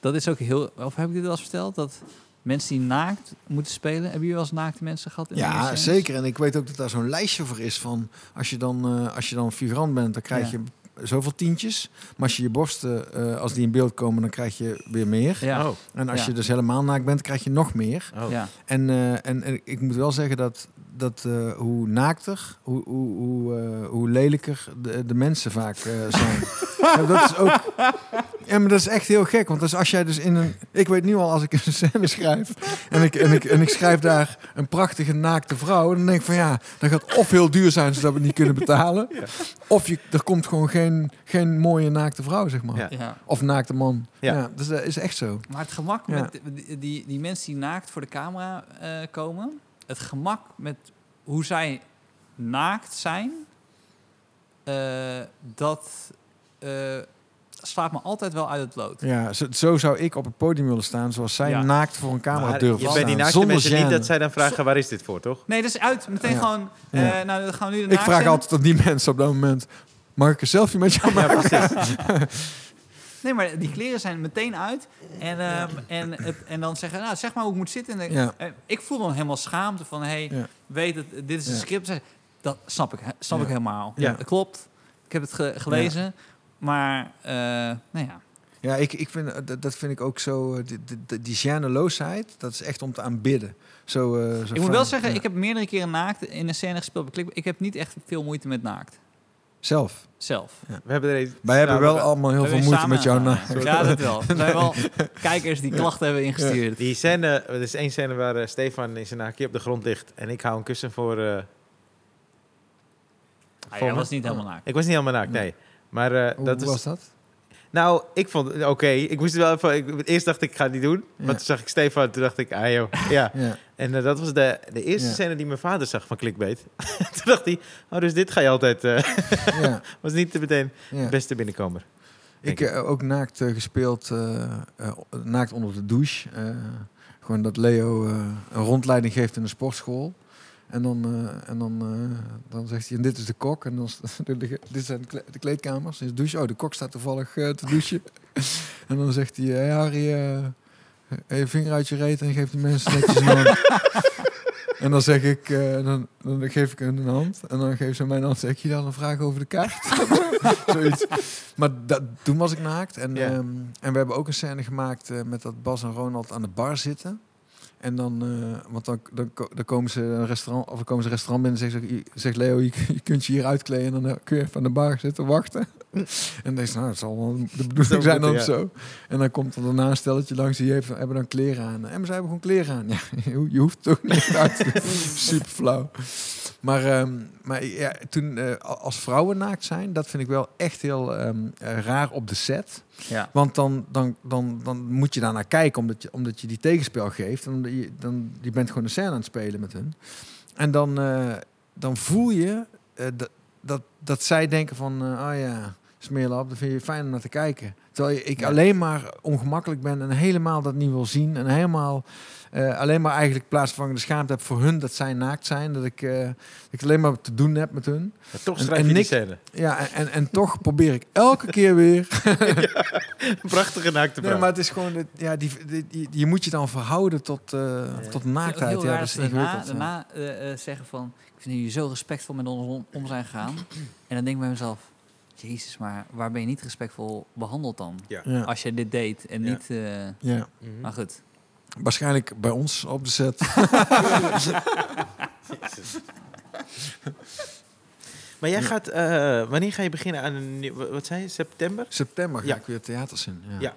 Speaker 2: dat is ook heel... Of heb ik dit al eens verteld? Dat mensen die naakt moeten spelen... Hebben jullie wel eens naakte mensen gehad? In
Speaker 3: Ja, zeker. En ik weet ook dat daar zo'n lijstje voor is van als je dan, eh, als je dan figurant bent, dan krijg
Speaker 2: Ja.
Speaker 3: je zoveel tientjes. Maar als je je borsten, eh, als die in beeld komen, dan krijg je weer meer.
Speaker 2: Ja,
Speaker 1: Oh,
Speaker 3: En als
Speaker 2: Ja.
Speaker 3: je dus helemaal naakt bent, krijg je nog meer.
Speaker 1: oh.
Speaker 2: ja.
Speaker 3: En, eh, en, en ik moet wel zeggen dat, dat eh, hoe naakter, hoe, hoe, hoe, eh, hoe lelijker de, de mensen vaak eh, zijn. [laughs] ja, dat is ook. Ja, maar dat is echt heel gek. Want dus als jij dus in een. Ik weet nu al als ik een scène schrijf. En ik, en ik, en ik schrijf daar een prachtige naakte vrouw. Dan denk ik van ja, dat gaat of heel duur zijn zodat we het niet kunnen betalen.
Speaker 1: Ja.
Speaker 3: Of je, er komt gewoon geen, geen mooie naakte vrouw, zeg maar.
Speaker 1: Ja.
Speaker 3: Of naakte man.
Speaker 1: Ja.
Speaker 3: Ja. dus dat is echt zo.
Speaker 2: Maar het gemak
Speaker 3: Ja.
Speaker 2: met die, die, die mensen die naakt voor de camera eh, komen... Het gemak met hoe zij naakt zijn... eh, dat eh, slaat me altijd wel uit het lood.
Speaker 3: Ja, zo, zo zou ik op het podium willen staan, zoals zij
Speaker 2: Ja.
Speaker 3: naakt voor een camera
Speaker 1: Maar
Speaker 3: durven
Speaker 1: je
Speaker 3: te
Speaker 1: bent die
Speaker 3: staan.
Speaker 1: naakte mensen niet dat zij dan vragen, waar is dit voor, toch?
Speaker 2: Nee, dat is uit. Meteen
Speaker 3: Ja.
Speaker 2: gewoon...
Speaker 3: Ja.
Speaker 2: eh, nou, dan gaan we nu de
Speaker 3: Ik vraag altijd aan die [laughs] mensen op dat moment, mag ik een selfie met jou
Speaker 1: Ja,
Speaker 3: maken?
Speaker 1: precies. [laughs]
Speaker 2: Nee, maar die kleren zijn meteen uit. En, ehm, en, het, en dan zeggen, nou, zeg maar hoe ik moet zitten. En dan-
Speaker 3: Ja.
Speaker 2: eh, ik voel dan helemaal schaamte van, hey,
Speaker 3: Ja.
Speaker 2: weet het, dit is een script. Dat snap ik, snap ik helemaal.
Speaker 3: Ja.
Speaker 2: Dat klopt. Ik heb het ge- gelezen. Maar, eh, nou ja.
Speaker 3: Ja, ik, ik vind, eh, dat, dat vind ik ook zo, die, die, die gêneloosheid, dat is echt om te aanbidden. Zo, zo
Speaker 2: Ik moet wel zeggen,
Speaker 3: Ja.
Speaker 2: ik heb meerdere keren naakt in een scène gespeeld. Ik heb niet echt veel moeite met naakt.
Speaker 3: Zelf.
Speaker 2: Zelf.
Speaker 1: We hebben er een,
Speaker 3: Wij hebben
Speaker 1: Nou,
Speaker 3: wel
Speaker 1: we-
Speaker 3: allemaal heel
Speaker 2: We
Speaker 3: veel
Speaker 2: hebben
Speaker 3: moeite met jou naakt.
Speaker 2: Ja, dat wel. [laughs] Zijn wel kijkers die klachten hebben ingestuurd.
Speaker 1: Die scène, er is één scène waar eh, Stefan in zijn naakje op de grond ligt. En ik hou een kussen voor...
Speaker 2: Ah,
Speaker 1: voor
Speaker 2: jij
Speaker 1: me.
Speaker 2: was niet helemaal naakt.
Speaker 1: Ik was niet helemaal naakt, nee. Maar eh,
Speaker 3: Hoe
Speaker 1: dat is...
Speaker 3: was dat?
Speaker 1: Nou, ik vond het oké. Ik moest wel even... Ik, eerst dacht ik, ik ga het niet doen.
Speaker 3: Ja.
Speaker 1: Maar toen zag ik Stefan, toen dacht ik, ah joh. Ja.
Speaker 3: Ja.
Speaker 1: En eh, dat was de, de eerste
Speaker 3: Ja.
Speaker 1: scène die mijn vader zag van Clickbait. [laughs] toen dacht hij, oh, dus dit ga je altijd... eh
Speaker 3: ja, [laughs]
Speaker 1: was niet meteen de beste binnenkomer.
Speaker 3: Ik heb ook naakt eh, gespeeld, eh, eh, naakt onder de douche. Eh, gewoon dat Leo eh, een rondleiding geeft in een sportschool. En dan, eh, en dan, eh, dan zegt hij, en dit is de kok. En dan [laughs] dit zijn de kle- de kleedkamers. Dit is de douche. Oh, de kok staat toevallig eh, te douchen. [laughs] en dan zegt hij, hey Harry, je vinger uit je reet en geeft die mensen netjes een hand. [laughs] En dan zeg ik, dan, dan geef ik hun een hand. En dan geef ze mij een hand. Zeg je dan een vraag over de kaart? Zoiets. Maar dat, toen was ik naakt. En, ehm, en we hebben ook een scène gemaakt met dat Bas en Ronald aan de bar zitten. En dan, eh, want dan, dan, ko- dan komen ze een restaurant, of dan komen ze een restaurant binnen en zegt, ze, zegt Leo, [laughs] je, je kunt je hier uitkleden en dan eh, kun je even aan de bar zitten wachten. [laughs] en dan denk je, nou, het zal wel de bedoeling zijn
Speaker 1: ja.
Speaker 3: zo. En dan komt er daarna een stelletje langs, die heeft, hebben dan kleren aan. En ze hebben gewoon kleren aan. [laughs] Ja, je hoeft het ook niet uit te Super flauw. Maar, ehm, maar ja, toen eh, als vrouwen naakt zijn, dat vind ik wel echt heel ehm, eh, raar op de set.
Speaker 2: Ja.
Speaker 3: Want dan, dan, dan, dan moet je daar naar kijken, omdat je, omdat je die tegenspel geeft. En omdat je, dan, je bent gewoon een scène aan het spelen met hun. En dan, eh, dan voel je dat, dat, dat zij denken van, oh ja, smeerlap, dat vind je fijn om naar te kijken. Terwijl je- ik
Speaker 2: Ja.
Speaker 3: alleen maar ongemakkelijk ben en helemaal dat niet wil zien. En helemaal eh, alleen maar eigenlijk plaatsvervangende schaamte heb voor hun dat zij naakt zijn. Dat ik, eh, dat ik alleen maar te doen heb met hun.
Speaker 1: Maar toch
Speaker 3: En-
Speaker 1: schrijf
Speaker 3: en
Speaker 1: je
Speaker 3: Nick-
Speaker 1: scène.
Speaker 3: Ja, en, en, en toch probeer ik elke keer weer [laughs]
Speaker 1: Een prachtige naakte
Speaker 3: Nee, maar het is gewoon, het- ja, die, die, die- je moet je dan verhouden tot, eh, tot naaktheid.
Speaker 2: Heel
Speaker 3: Ja, dat is
Speaker 2: dat daarna, daarna zeggen van... Ik vind jullie zo respectvol met ons om, om zijn gegaan. en dan denk ik bij mezelf... Jezus, maar waar ben je niet respectvol behandeld dan?
Speaker 1: Ja.
Speaker 3: Ja,
Speaker 2: Als je dit deed en
Speaker 1: Ja.
Speaker 2: niet... eh,
Speaker 3: ja.
Speaker 1: Mhm.
Speaker 2: Maar goed.
Speaker 3: Waarschijnlijk bij ons op de set. [laughs]
Speaker 1: Maar jij gaat, eh, wanneer ga je beginnen aan een nieuw, wat zei je, september?
Speaker 3: September ga
Speaker 1: Ja.
Speaker 3: ik weer theaters in. Ja.
Speaker 1: Ja.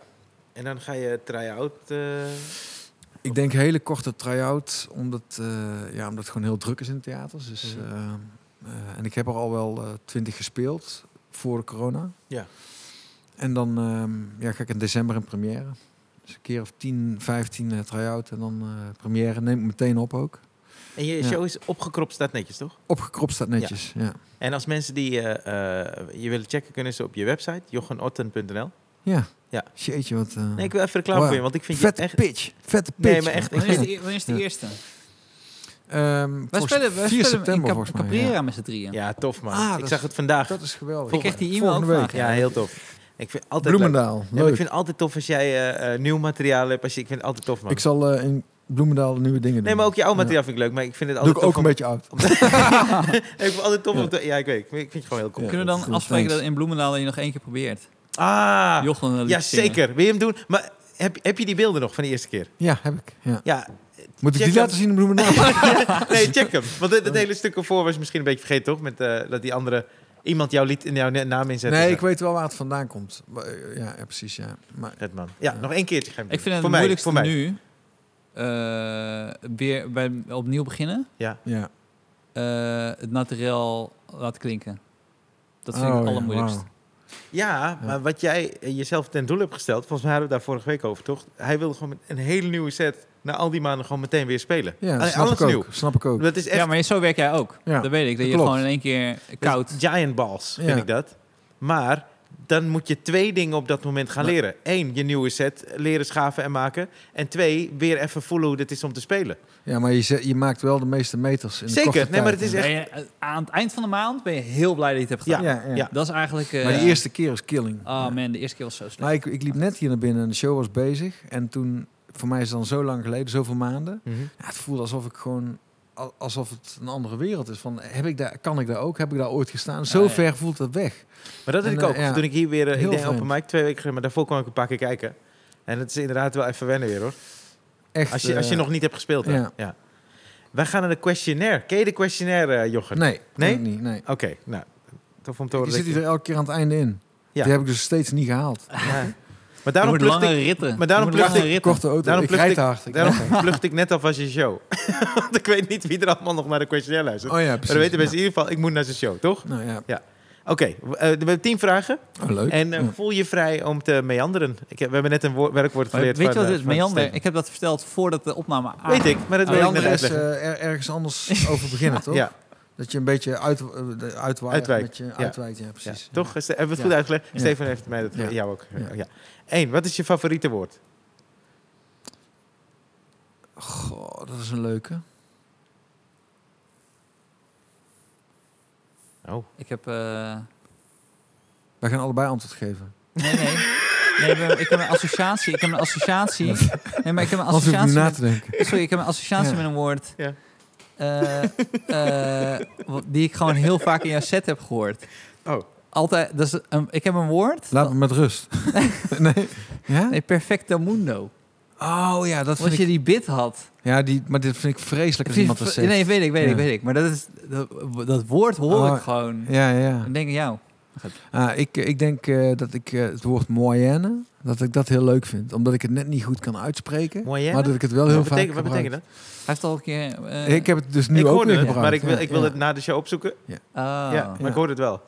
Speaker 1: En dan ga je try-out. eh,
Speaker 3: Ik denk hele korte try-out, omdat, eh, ja, omdat het gewoon heel druk is in theaters. Dus,
Speaker 1: Mhm.
Speaker 3: eh, eh, en ik heb er al wel twintig gespeeld voor de corona.
Speaker 1: Ja.
Speaker 3: En dan ehm, ja, ga ik in december in première. Dus een keer of 10, 15 eh, try-out en dan eh première. Neem ik meteen op ook.
Speaker 1: en je
Speaker 3: Ja.
Speaker 1: show is opgekropt, staat netjes, toch?
Speaker 3: Opgekropt staat netjes, ja.
Speaker 1: En als mensen die eh, eh, je willen checken, kunnen ze op je website, jochenotten.nl.
Speaker 3: Ja.
Speaker 1: Ja.
Speaker 3: Jeetje, wat...
Speaker 1: Nee, ik wil even reclame voor je, want ik vind je
Speaker 3: Vette
Speaker 1: echt...
Speaker 3: pitch. Vette pitch.
Speaker 1: Nee, maar echt,
Speaker 2: Wanneer is de, wanneer is de
Speaker 1: Ja.
Speaker 2: eerste?
Speaker 3: Ehm,
Speaker 2: Wij spelen, wij
Speaker 3: 4
Speaker 2: spelen
Speaker 3: september
Speaker 2: in Cap-
Speaker 3: volgens mij.
Speaker 2: Caprera
Speaker 3: ja.
Speaker 2: met z'n drieën.
Speaker 1: Ja, tof man.
Speaker 3: Ah,
Speaker 1: ik
Speaker 3: dat
Speaker 1: zag het vandaag.
Speaker 3: Dat is geweldig.
Speaker 2: Ik kreeg die e-mail ook
Speaker 3: Volgende week.
Speaker 2: vandaag.
Speaker 1: Ja, heel tof. Ik vind het altijd leuk.
Speaker 3: Bloemendaal.
Speaker 1: Ja, ik vind het altijd tof als jij eh, eh, nieuw materiaal hebt. Als je, ik vind het altijd tof, man.
Speaker 3: Ik zal eh, in Bloemendaal nieuwe dingen doen.
Speaker 1: Nee, maar ook je oude
Speaker 3: Ja.
Speaker 1: materiaal vind ik leuk. Maar ik vind het
Speaker 3: Doe
Speaker 1: altijd
Speaker 3: ik ook
Speaker 1: tof
Speaker 3: een beetje oud. [laughs]
Speaker 1: ik vind het altijd tof om te... Ja, ik weet. Ik vind het gewoon heel cool.
Speaker 3: Ja.
Speaker 2: Kunnen we dan afspreken
Speaker 3: thanks.
Speaker 2: dat in Bloemendaal je nog één keer probeert?
Speaker 1: Ah, ja, zeker. Wil je hem doen? Maar heb, heb je die beelden nog van de eerste keer?
Speaker 3: Ja, heb ik. Ja.
Speaker 1: Ja.
Speaker 3: Moet ik
Speaker 1: Check
Speaker 3: die laten zien in [laughs]
Speaker 1: nee, check hem. Want het, het hele stuk ervoor was je misschien een beetje vergeten, toch? Met eh, dat die andere... Iemand jouw lied in jouw na- naam inzet.
Speaker 3: nee, ik weet wel waar het vandaan komt. Maar, eh, Ja, ja, precies. Ja. Maar,
Speaker 1: Vet man. Ja,
Speaker 3: Ja.
Speaker 1: nog één keertje.
Speaker 2: Ik vind het
Speaker 1: voor mij,
Speaker 2: moeilijkste
Speaker 1: voor mij.
Speaker 2: nu eh, weer bij, opnieuw beginnen.
Speaker 1: Ja.
Speaker 3: ja.
Speaker 2: eh, het materiaal laten klinken. Dat vind
Speaker 3: Oh,
Speaker 2: ik het
Speaker 3: ja,
Speaker 2: allermoeilijkst.
Speaker 1: Ja, maar wat jij jezelf ten doel hebt gesteld, volgens mij hadden we daar vorige week over, toch? Hij wilde gewoon met een hele nieuwe set na al die maanden gewoon meteen weer spelen.
Speaker 3: Ja,
Speaker 1: Allee,
Speaker 3: snap
Speaker 1: alles
Speaker 3: ik ook.
Speaker 1: nieuw.
Speaker 3: Snap ik ook.
Speaker 1: Dat is echt
Speaker 2: Ja, maar zo werk jij ook.
Speaker 3: Ja,
Speaker 2: dat weet ik. Dat,
Speaker 3: dat
Speaker 2: je
Speaker 3: klopt.
Speaker 2: gewoon in één keer koud...
Speaker 1: giant balls,
Speaker 3: Ja.
Speaker 1: vind ik dat. Maar dan moet je twee dingen op dat moment gaan
Speaker 3: Maar-
Speaker 1: leren. Eén, je nieuwe set leren schaven en maken. En twee, weer even voelen hoe het is om te spelen.
Speaker 3: Ja, maar je, zet- je maakt wel de meeste meters in de
Speaker 1: Zeker. Nee, maar het is echt-
Speaker 2: je, eh, aan het eind van de maand ben je heel blij dat je het hebt gedaan.
Speaker 3: Ja, ja.
Speaker 1: Ja.
Speaker 2: Dat is eigenlijk... eh,
Speaker 3: Maar de eerste keer is killing.
Speaker 2: Oh
Speaker 3: Ja.
Speaker 2: man, de eerste keer was zo slecht.
Speaker 3: Maar ik, ik liep net hier naar binnen en de show was bezig. En toen, voor mij is het dan zo lang geleden, zoveel maanden. Ja, het voelde alsof ik gewoon, al- alsof het een andere wereld is. Van, heb ik daar, kan ik daar ook? Heb ik daar ooit gestaan? Zo
Speaker 2: ja.
Speaker 3: ver voelt het weg.
Speaker 1: Maar dat
Speaker 3: En,
Speaker 1: ik ook.
Speaker 3: eh, ja.
Speaker 1: Toen ik hier weer, eh, ik denk open mic twee weken geleden, maar daarvoor kwam ik een paar keer kijken. En het is inderdaad wel even wennen weer hoor.
Speaker 3: Echt.
Speaker 1: Als je, als je
Speaker 3: eh,
Speaker 1: nog niet hebt gespeeld. hè?
Speaker 3: ja.
Speaker 1: Wij gaan naar de questionnaire. Ken je de questionnaire, Jochem?
Speaker 3: Nee,
Speaker 1: Nee?
Speaker 3: niet. Nee.
Speaker 1: Oké, nou. Tof om te
Speaker 3: Ik
Speaker 1: horen.
Speaker 3: zit
Speaker 1: dat
Speaker 3: hier er elke keer aan het einde in.
Speaker 1: Ja.
Speaker 3: Die heb ik dus steeds niet gehaald.
Speaker 1: Ja. Maar daarom plucht
Speaker 2: lange
Speaker 1: ik,
Speaker 2: ritten.
Speaker 1: maar daarom plucht ik-
Speaker 2: ritten.
Speaker 3: Korte auto.
Speaker 1: Daarom
Speaker 3: ik
Speaker 1: plucht
Speaker 3: hard. Ik
Speaker 1: daarom plucht ik net alvast je show. [laughs] Want ik weet niet wie er allemaal nog naar de questionnaire luistert.
Speaker 3: Oh ja,
Speaker 1: maar dan weten mensen in ieder geval, ik moet naar zijn show, toch?
Speaker 3: Nou ja,
Speaker 1: Oké, eh, we hebben tien vragen.
Speaker 3: oh, leuk.
Speaker 1: En eh,
Speaker 3: Ja.
Speaker 1: voel je vrij om te meanderen. Ik heb, we hebben net een woord, werkwoord geleerd
Speaker 2: weet je wat het
Speaker 1: van
Speaker 2: meander?
Speaker 1: Steven.
Speaker 2: Ik heb dat verteld voordat de opname aan.
Speaker 1: Weet ik, maar dat wil ik net
Speaker 3: Meander is eh, er- ergens anders [laughs] over beginnen, toch?
Speaker 1: Ja,
Speaker 3: Dat je een beetje uit, eh, uitwaait.
Speaker 1: Uitwijkt.
Speaker 3: Met je,
Speaker 1: Ja.
Speaker 3: uitwijkt, ja,
Speaker 1: ja.
Speaker 3: precies.
Speaker 1: toch? Hebben we het
Speaker 3: Ja.
Speaker 1: goed uitgelegd?
Speaker 3: Ja.
Speaker 1: Stefan heeft mij dat
Speaker 3: Ja.
Speaker 1: jou ook.
Speaker 3: Ja.
Speaker 1: Ja. Eén, wat is je favoriete woord?
Speaker 3: Goh, dat is een leuke.
Speaker 1: Oh,
Speaker 2: Ik heb... eh,
Speaker 3: Wij gaan allebei antwoord geven.
Speaker 2: Nee, nee. nee ik, heb, een associatie. Ik heb een associatie. [laughs] Nee, maar ik heb een associatie.
Speaker 3: na
Speaker 2: Met,
Speaker 3: te denken.
Speaker 2: sorry, ik heb een associatie
Speaker 3: Ja.
Speaker 2: met een woord.
Speaker 1: Ja.
Speaker 2: Eh, [laughs] eh, die ik gewoon heel vaak in jouw set heb gehoord.
Speaker 1: Oh.
Speaker 2: Altijd, dat is een, ik heb een woord.
Speaker 3: Laat me met rust. [laughs] nee? Ja?
Speaker 2: Nee, perfecto mundo.
Speaker 3: Oh ja, dat
Speaker 2: Als
Speaker 3: vind
Speaker 2: je
Speaker 3: ik...
Speaker 2: die bit had.
Speaker 3: Ja, die, maar dit vind ik vreselijk als iemand dat zegt.
Speaker 2: Nee, weet ik, weet ik, weet ik. Maar dat, is, dat, dat woord hoor
Speaker 3: Oh,
Speaker 2: ik gewoon.
Speaker 3: Ja, ja.
Speaker 2: Dan denk ik jou.
Speaker 3: Ah, ik, ik denk eh, dat ik eh, het woord moyenne, dat ik dat heel leuk vind. Omdat ik het net niet goed kan uitspreken.
Speaker 1: Moyenne?
Speaker 3: Maar dat ik het wel heel
Speaker 1: wat
Speaker 3: vaak
Speaker 1: betekent, wat betekent dat?
Speaker 2: Hij heeft al een keer... eh,
Speaker 3: Ik heb het dus nu
Speaker 1: ik
Speaker 3: ook
Speaker 1: hoorde
Speaker 3: weer
Speaker 1: het,
Speaker 3: gebruikt.
Speaker 1: maar ik wil, ik wil
Speaker 3: ja.
Speaker 1: het na de show opzoeken.
Speaker 2: oh.
Speaker 1: ja, maar
Speaker 3: ja.
Speaker 1: ik hoorde het wel.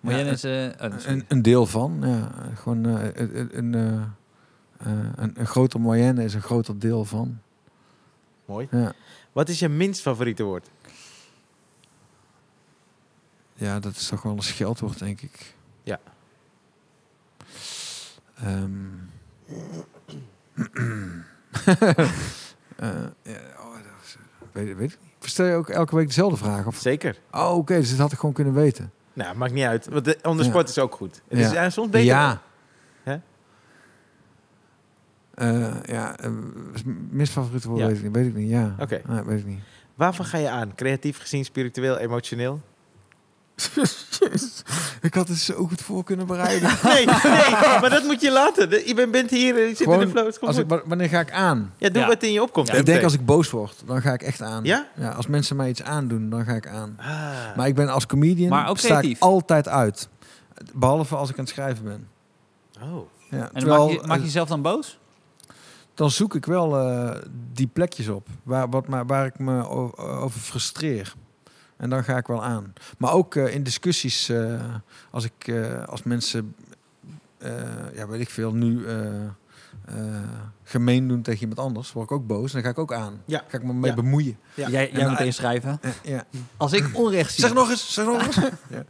Speaker 2: Maar
Speaker 3: Ja,
Speaker 2: jij is... eh, oh.
Speaker 3: Een, een deel van, ja. Gewoon eh, een, een, een, een groter moyenne is een groter deel van.
Speaker 1: Mooi.
Speaker 3: Ja,
Speaker 1: Wat is je minst favoriete woord?
Speaker 3: ja dat is toch wel een scheldwoord, denk ik. Ehm. [clears throat] Eh, ja, oh, dat is, weet, weet ik niet. Stel je ook elke week dezelfde vraag? Of?
Speaker 1: Zeker.
Speaker 3: Oh, oké, dus dat had ik gewoon kunnen weten.
Speaker 1: Nou, maakt niet uit. Want de, on the
Speaker 3: Ja.
Speaker 1: spot is ook goed. Het
Speaker 3: Ja.
Speaker 1: is soms beter.
Speaker 3: Ja.
Speaker 1: Hè?
Speaker 3: Eh, ja, uh, misfavoriete woord weet ik niet. Weet ik niet, ja.
Speaker 1: Oké.
Speaker 3: Nee, weet ik niet.
Speaker 1: Waarvan ga je aan? Creatief gezien, spiritueel, emotioneel? [laughs]
Speaker 3: ik had het zo goed voor kunnen bereiden. [laughs]
Speaker 1: Nee, nee, maar dat moet je laten. Je bent- bent hier, je zit in de flow. het
Speaker 3: Als ik, wanneer ga ik aan?
Speaker 1: Ja, doe
Speaker 2: Ja.
Speaker 1: wat in je opkomt.
Speaker 2: Ja,
Speaker 3: ik denk als ik boos word, dan ga ik echt aan.
Speaker 1: Ja?
Speaker 3: ja als mensen mij iets aandoen, dan ga ik aan.
Speaker 1: Ah.
Speaker 3: Maar ik ben als comedian
Speaker 2: Maar ook
Speaker 3: sta ik altijd uit. Behalve als ik aan het schrijven ben.
Speaker 1: Oh.
Speaker 3: Ja,
Speaker 2: En
Speaker 3: terwijl,
Speaker 2: maak je, maak je jezelf dan boos?
Speaker 3: dan zoek ik wel eh, die plekjes op waar, wat, maar, waar ik me over frustreer. En dan ga ik wel aan. Maar ook eh, in discussies, eh, als, ik, eh, als mensen, eh, ja weet ik veel, nu eh, eh, gemeen doen tegen iemand anders, word ik ook boos. Dan ga ik ook aan.
Speaker 1: Ja.
Speaker 3: Ga ik me mee
Speaker 1: Ja.
Speaker 3: bemoeien.
Speaker 1: Ja.
Speaker 2: Jij, jij
Speaker 3: En,
Speaker 2: moet inschrijven.
Speaker 3: Ja.
Speaker 2: Als ik onrecht zie...
Speaker 3: Zeg nog eens, zeg nog eens. [laughs] ja.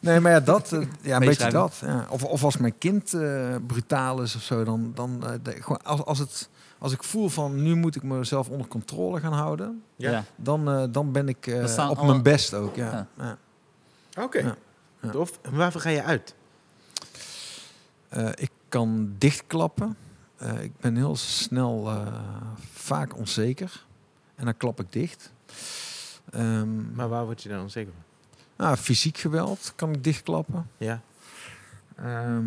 Speaker 3: Nee, maar ja, dat, ja, een beetje dat. Ja. Of, of als mijn kind eh, brutaal is of zo, dan, dan de- gewoon als, als, het, als ik voel van nu moet ik mezelf onder controle gaan houden,
Speaker 1: Ja.
Speaker 3: Dan, eh, dan ben ik eh, op
Speaker 2: alle-
Speaker 3: mijn best ook. Ja.
Speaker 2: Ja.
Speaker 3: Ja.
Speaker 1: Oké.
Speaker 3: Ja. Ja.
Speaker 1: Tof. En waarvoor ga je uit?
Speaker 3: Eh, ik kan dichtklappen. Eh, ik ben heel snel eh, vaak onzeker. En dan klap ik dicht. Ehm,
Speaker 1: Maar waar word je dan onzeker van?
Speaker 3: nou, fysiek geweld kan ik dichtklappen.
Speaker 1: Ja.
Speaker 3: Ehm,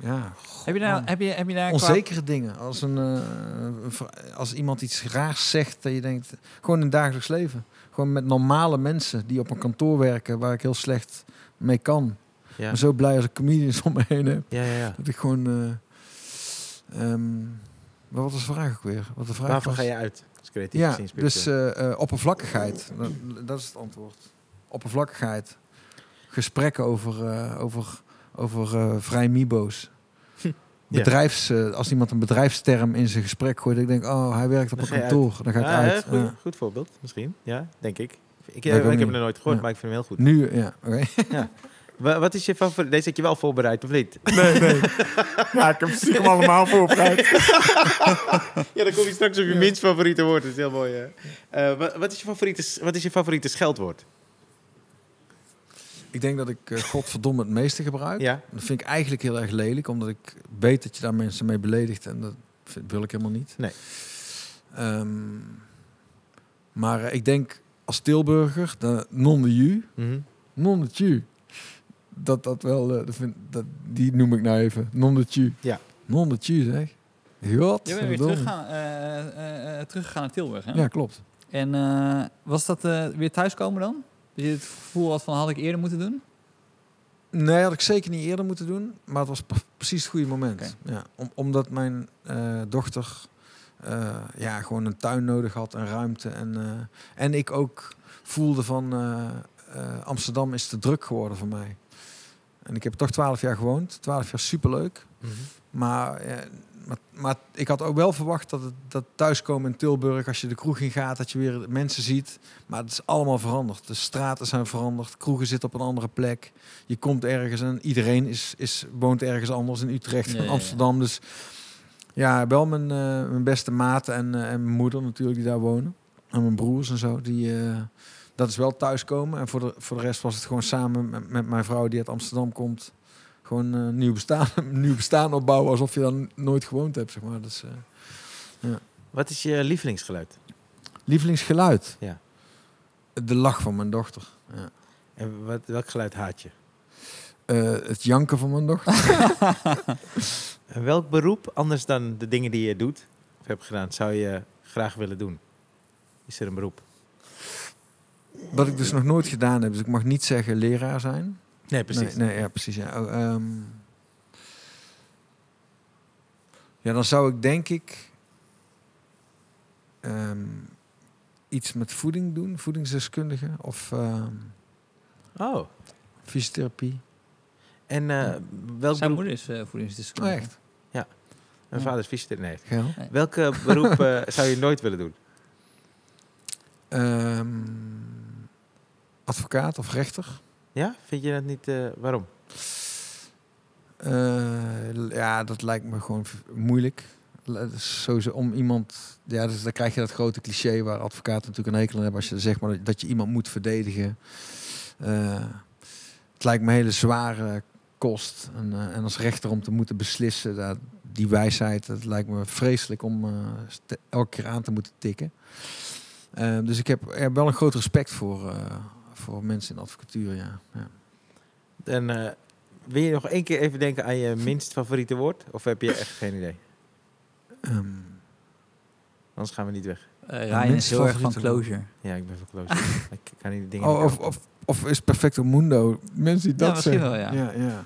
Speaker 3: ja,
Speaker 2: Heb je daar,
Speaker 3: man.
Speaker 2: heb je, heb je daar qua-
Speaker 3: onzekere dingen. Als, een, eh, als iemand iets raars zegt, dat je denkt, gewoon in het dagelijks leven. Gewoon met normale mensen die op een kantoor werken, waar ik heel slecht mee kan.
Speaker 1: Ja.
Speaker 3: ben zo blij als ik comedians [laughs] om me heen heb.
Speaker 1: Ja, ja, ja.
Speaker 3: Dat ik gewoon. eh, ehm, maar wat was de vraag ook weer? Wat de vraag
Speaker 1: Waarvoor
Speaker 3: was?
Speaker 1: ga je uit? Als creatief
Speaker 3: Ja,
Speaker 1: gezien,
Speaker 3: dus eh, oppervlakkigheid. Dat, dat is het antwoord. Oppervlakkigheid. Gesprekken over, eh, over, over eh vrij mibo's. [laughs] Bedrijfs, eh, als iemand een bedrijfsterm in zijn gesprek gooit, ik denk, oh, hij werkt op
Speaker 1: Dan
Speaker 3: een kantoor. Dan ga ik
Speaker 1: Ah,
Speaker 3: uit.
Speaker 1: hè, goed,
Speaker 3: Ja.
Speaker 1: goed voorbeeld, misschien. Ja, denk ik. Ik,
Speaker 3: ik
Speaker 1: eh, ik heb
Speaker 3: niet.
Speaker 1: hem nog nooit gehoord,
Speaker 3: Ja.
Speaker 1: maar ik vind hem heel goed.
Speaker 3: Nu, ja, oké. [laughs]
Speaker 1: Wa- Wat is je favoriet? Deze heb je wel voorbereid, of niet?
Speaker 3: Nee, nee. [laughs] ja, ik heb stiekem allemaal voorbereid.
Speaker 1: Ja, dan kom je straks op je minst favoriete woord. Dat is heel mooi. wat, is je favoriete, wat is je favoriete scheldwoord?
Speaker 3: Ik denk dat ik eh, godverdomme het meeste gebruik.
Speaker 1: Ja?
Speaker 3: Dat vind ik eigenlijk heel erg lelijk, omdat ik weet dat je daar mensen mee beledigt en dat vind- wil ik helemaal niet.
Speaker 1: Nee.
Speaker 3: Ehm, maar eh, ik denk als Tilburger, de non de ju,
Speaker 1: Mhm.
Speaker 3: non de ju, dat dat wel, eh, dat vind, dat, die noem ik nou even, non de ju.
Speaker 1: Ja.
Speaker 3: Non de ju zeg. God,
Speaker 2: Je bent weer teruggegaan, teruggegaan naar Tilburg, hè?
Speaker 3: Ja, klopt.
Speaker 2: En eh, was dat eh, weer thuiskomen dan? Dat je het gevoel had van, had ik eerder moeten doen?
Speaker 3: Nee, had ik zeker niet eerder moeten doen. Maar het was pre- precies het goede moment. Ja, om, omdat mijn eh, dochter eh, ja, gewoon een tuin nodig had en ruimte. En, eh, en ik ook voelde van Amsterdam is te druk geworden voor mij. En ik heb toch twaalf jaar gewoond. Twaalf jaar superleuk.
Speaker 1: Mhm.
Speaker 3: Maar, eh, maar, maar ik had ook wel verwacht dat het dat thuiskomen in Tilburg, als je de kroeg in gaat, dat je weer mensen ziet. Maar het is allemaal veranderd. De straten zijn veranderd, kroegen zitten op een andere plek. Je komt ergens en iedereen is, is, woont ergens anders in Utrecht
Speaker 2: Ja,
Speaker 3: en
Speaker 2: ja, ja.
Speaker 3: Amsterdam. Dus ja, wel mijn, eh, mijn beste maten en, eh, en mijn moeder natuurlijk die daar wonen. En mijn broers en zo. Die, eh, dat is wel thuiskomen. En voor de, voor de rest was het gewoon samen met, met mijn vrouw die uit Amsterdam komt. Gewoon een nieuw bestaan, een [laughs] nieuw bestaan opbouwen alsof je dan nooit gewoond hebt, zeg maar. Dus, eh,
Speaker 1: Wat is je lievelingsgeluid?
Speaker 3: lievelingsgeluid?
Speaker 1: Ja.
Speaker 3: De lach van mijn dochter. Ja.
Speaker 1: En wat, welk geluid haat je?
Speaker 3: Eh, het janken van mijn dochter. [laughs]
Speaker 1: En welk beroep, anders dan de dingen die je doet of hebt gedaan, zou je graag willen doen? Is er een beroep?
Speaker 3: Wat ik dus nog nooit gedaan heb. Dus ik mag niet zeggen leraar zijn.
Speaker 1: Nee, precies.
Speaker 3: Nee, nee ja, precies. Ja. Oh, ehm. ja, dan zou ik denk ik ehm, iets met voeding doen, voedingsdeskundige of ehm,
Speaker 1: Oh,
Speaker 3: fysiotherapie.
Speaker 1: en eh, welk
Speaker 2: Zijn moeder is eh
Speaker 3: Oh,
Speaker 2: voedingsdeskundige.
Speaker 3: echt?
Speaker 1: Mijn vader is fysiotherapeut. Nee. Welke beroep eh, [laughs] zou je nooit willen doen?
Speaker 3: Ehm, advocaat of rechter.
Speaker 1: Ja? Vind je dat niet... eh, waarom?
Speaker 3: Eh, ja, dat lijkt me gewoon moeilijk. Sowieso om iemand, ja, dus dan krijg je dat grote cliché waar advocaten natuurlijk een hekel aan hebben als je zegt maar dat- je iemand moet verdedigen. Eh, het lijkt me een hele zware kost en, en als rechter om te moeten beslissen, dat, die wijsheid, dat lijkt me vreselijk om elke keer aan te moeten tikken. Dus ik heb er wel een groot respect voor, voor mensen in de advocatuur, ja. ja.
Speaker 1: En eh, wil je nog één keer even denken aan je minst favoriete woord? Of heb je echt geen idee?
Speaker 3: Ehm,
Speaker 1: Anders gaan we niet weg.
Speaker 2: Eh, Ryan is
Speaker 3: minst
Speaker 2: heel erg van closure.
Speaker 1: Ja, ik ben van close. [laughs] ik kan niet dingen...
Speaker 3: Oh, of, of, of is Perfecto Mundo? Mensen die
Speaker 2: Ja,
Speaker 3: dat
Speaker 2: misschien
Speaker 3: zeggen.
Speaker 2: wel, ja.
Speaker 3: ja, ja.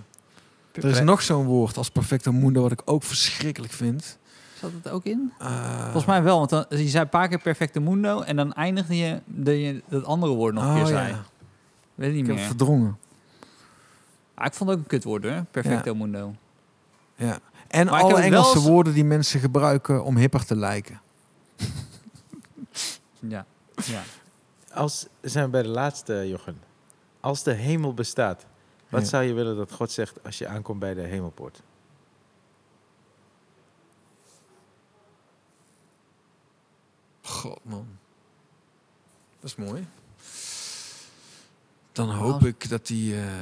Speaker 3: Er is nog zo'n woord als Perfecto Mundo wat ik ook verschrikkelijk vind.
Speaker 2: Zat het ook in?
Speaker 3: Eh,
Speaker 2: Volgens mij wel, want dan, je zei een paar keer perfecte mundo en dan eindigde je dat je dat andere woord nog een
Speaker 3: oh,
Speaker 2: keer
Speaker 3: ja.
Speaker 2: zei. Weet ik niet
Speaker 3: Ik heb
Speaker 2: meer.
Speaker 3: het verdrongen.
Speaker 2: Ah, ik vond het ook een kutwoord hoor, perfecto mundo.
Speaker 3: Ja. En
Speaker 2: Maar heb
Speaker 3: alle Engelse
Speaker 2: eens-
Speaker 3: woorden die mensen gebruiken om hipper te lijken. [laughs]
Speaker 2: Ja. ja.
Speaker 1: Als, zijn we bij de laatste, Jochen. Als de hemel bestaat, wat
Speaker 3: Ja.
Speaker 1: zou je willen dat God zegt als je aankomt bij de hemelpoort?
Speaker 3: God, man. Dat is mooi. Dan hoop ik dat hij eh,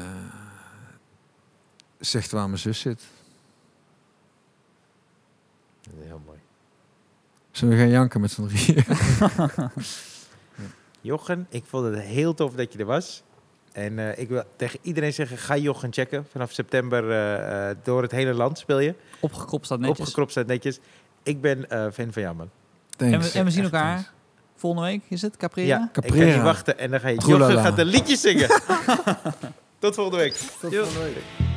Speaker 3: zegt waar mijn zus zit.
Speaker 1: Dat is heel mooi.
Speaker 3: Zullen we gaan janken met z'n drieën? [laughs]
Speaker 1: Jochen, ik vond het heel tof dat je er was. En eh, ik wil tegen iedereen zeggen, ga Jochen checken. Vanaf september eh, eh, door het hele land speel je.
Speaker 2: Opgekropt staat netjes.
Speaker 1: Opgekropt staat netjes. Ik ben eh, fan van jou, man.
Speaker 2: En we, en we zien elkaar
Speaker 1: thanks.
Speaker 2: volgende week, is het? Caprera?
Speaker 1: Ja, ik
Speaker 3: Caprera.
Speaker 1: kan niet wachten. En dan ga je... Jochen gaat een liedje zingen. [laughs] Tot volgende week.
Speaker 3: Tot volgende week.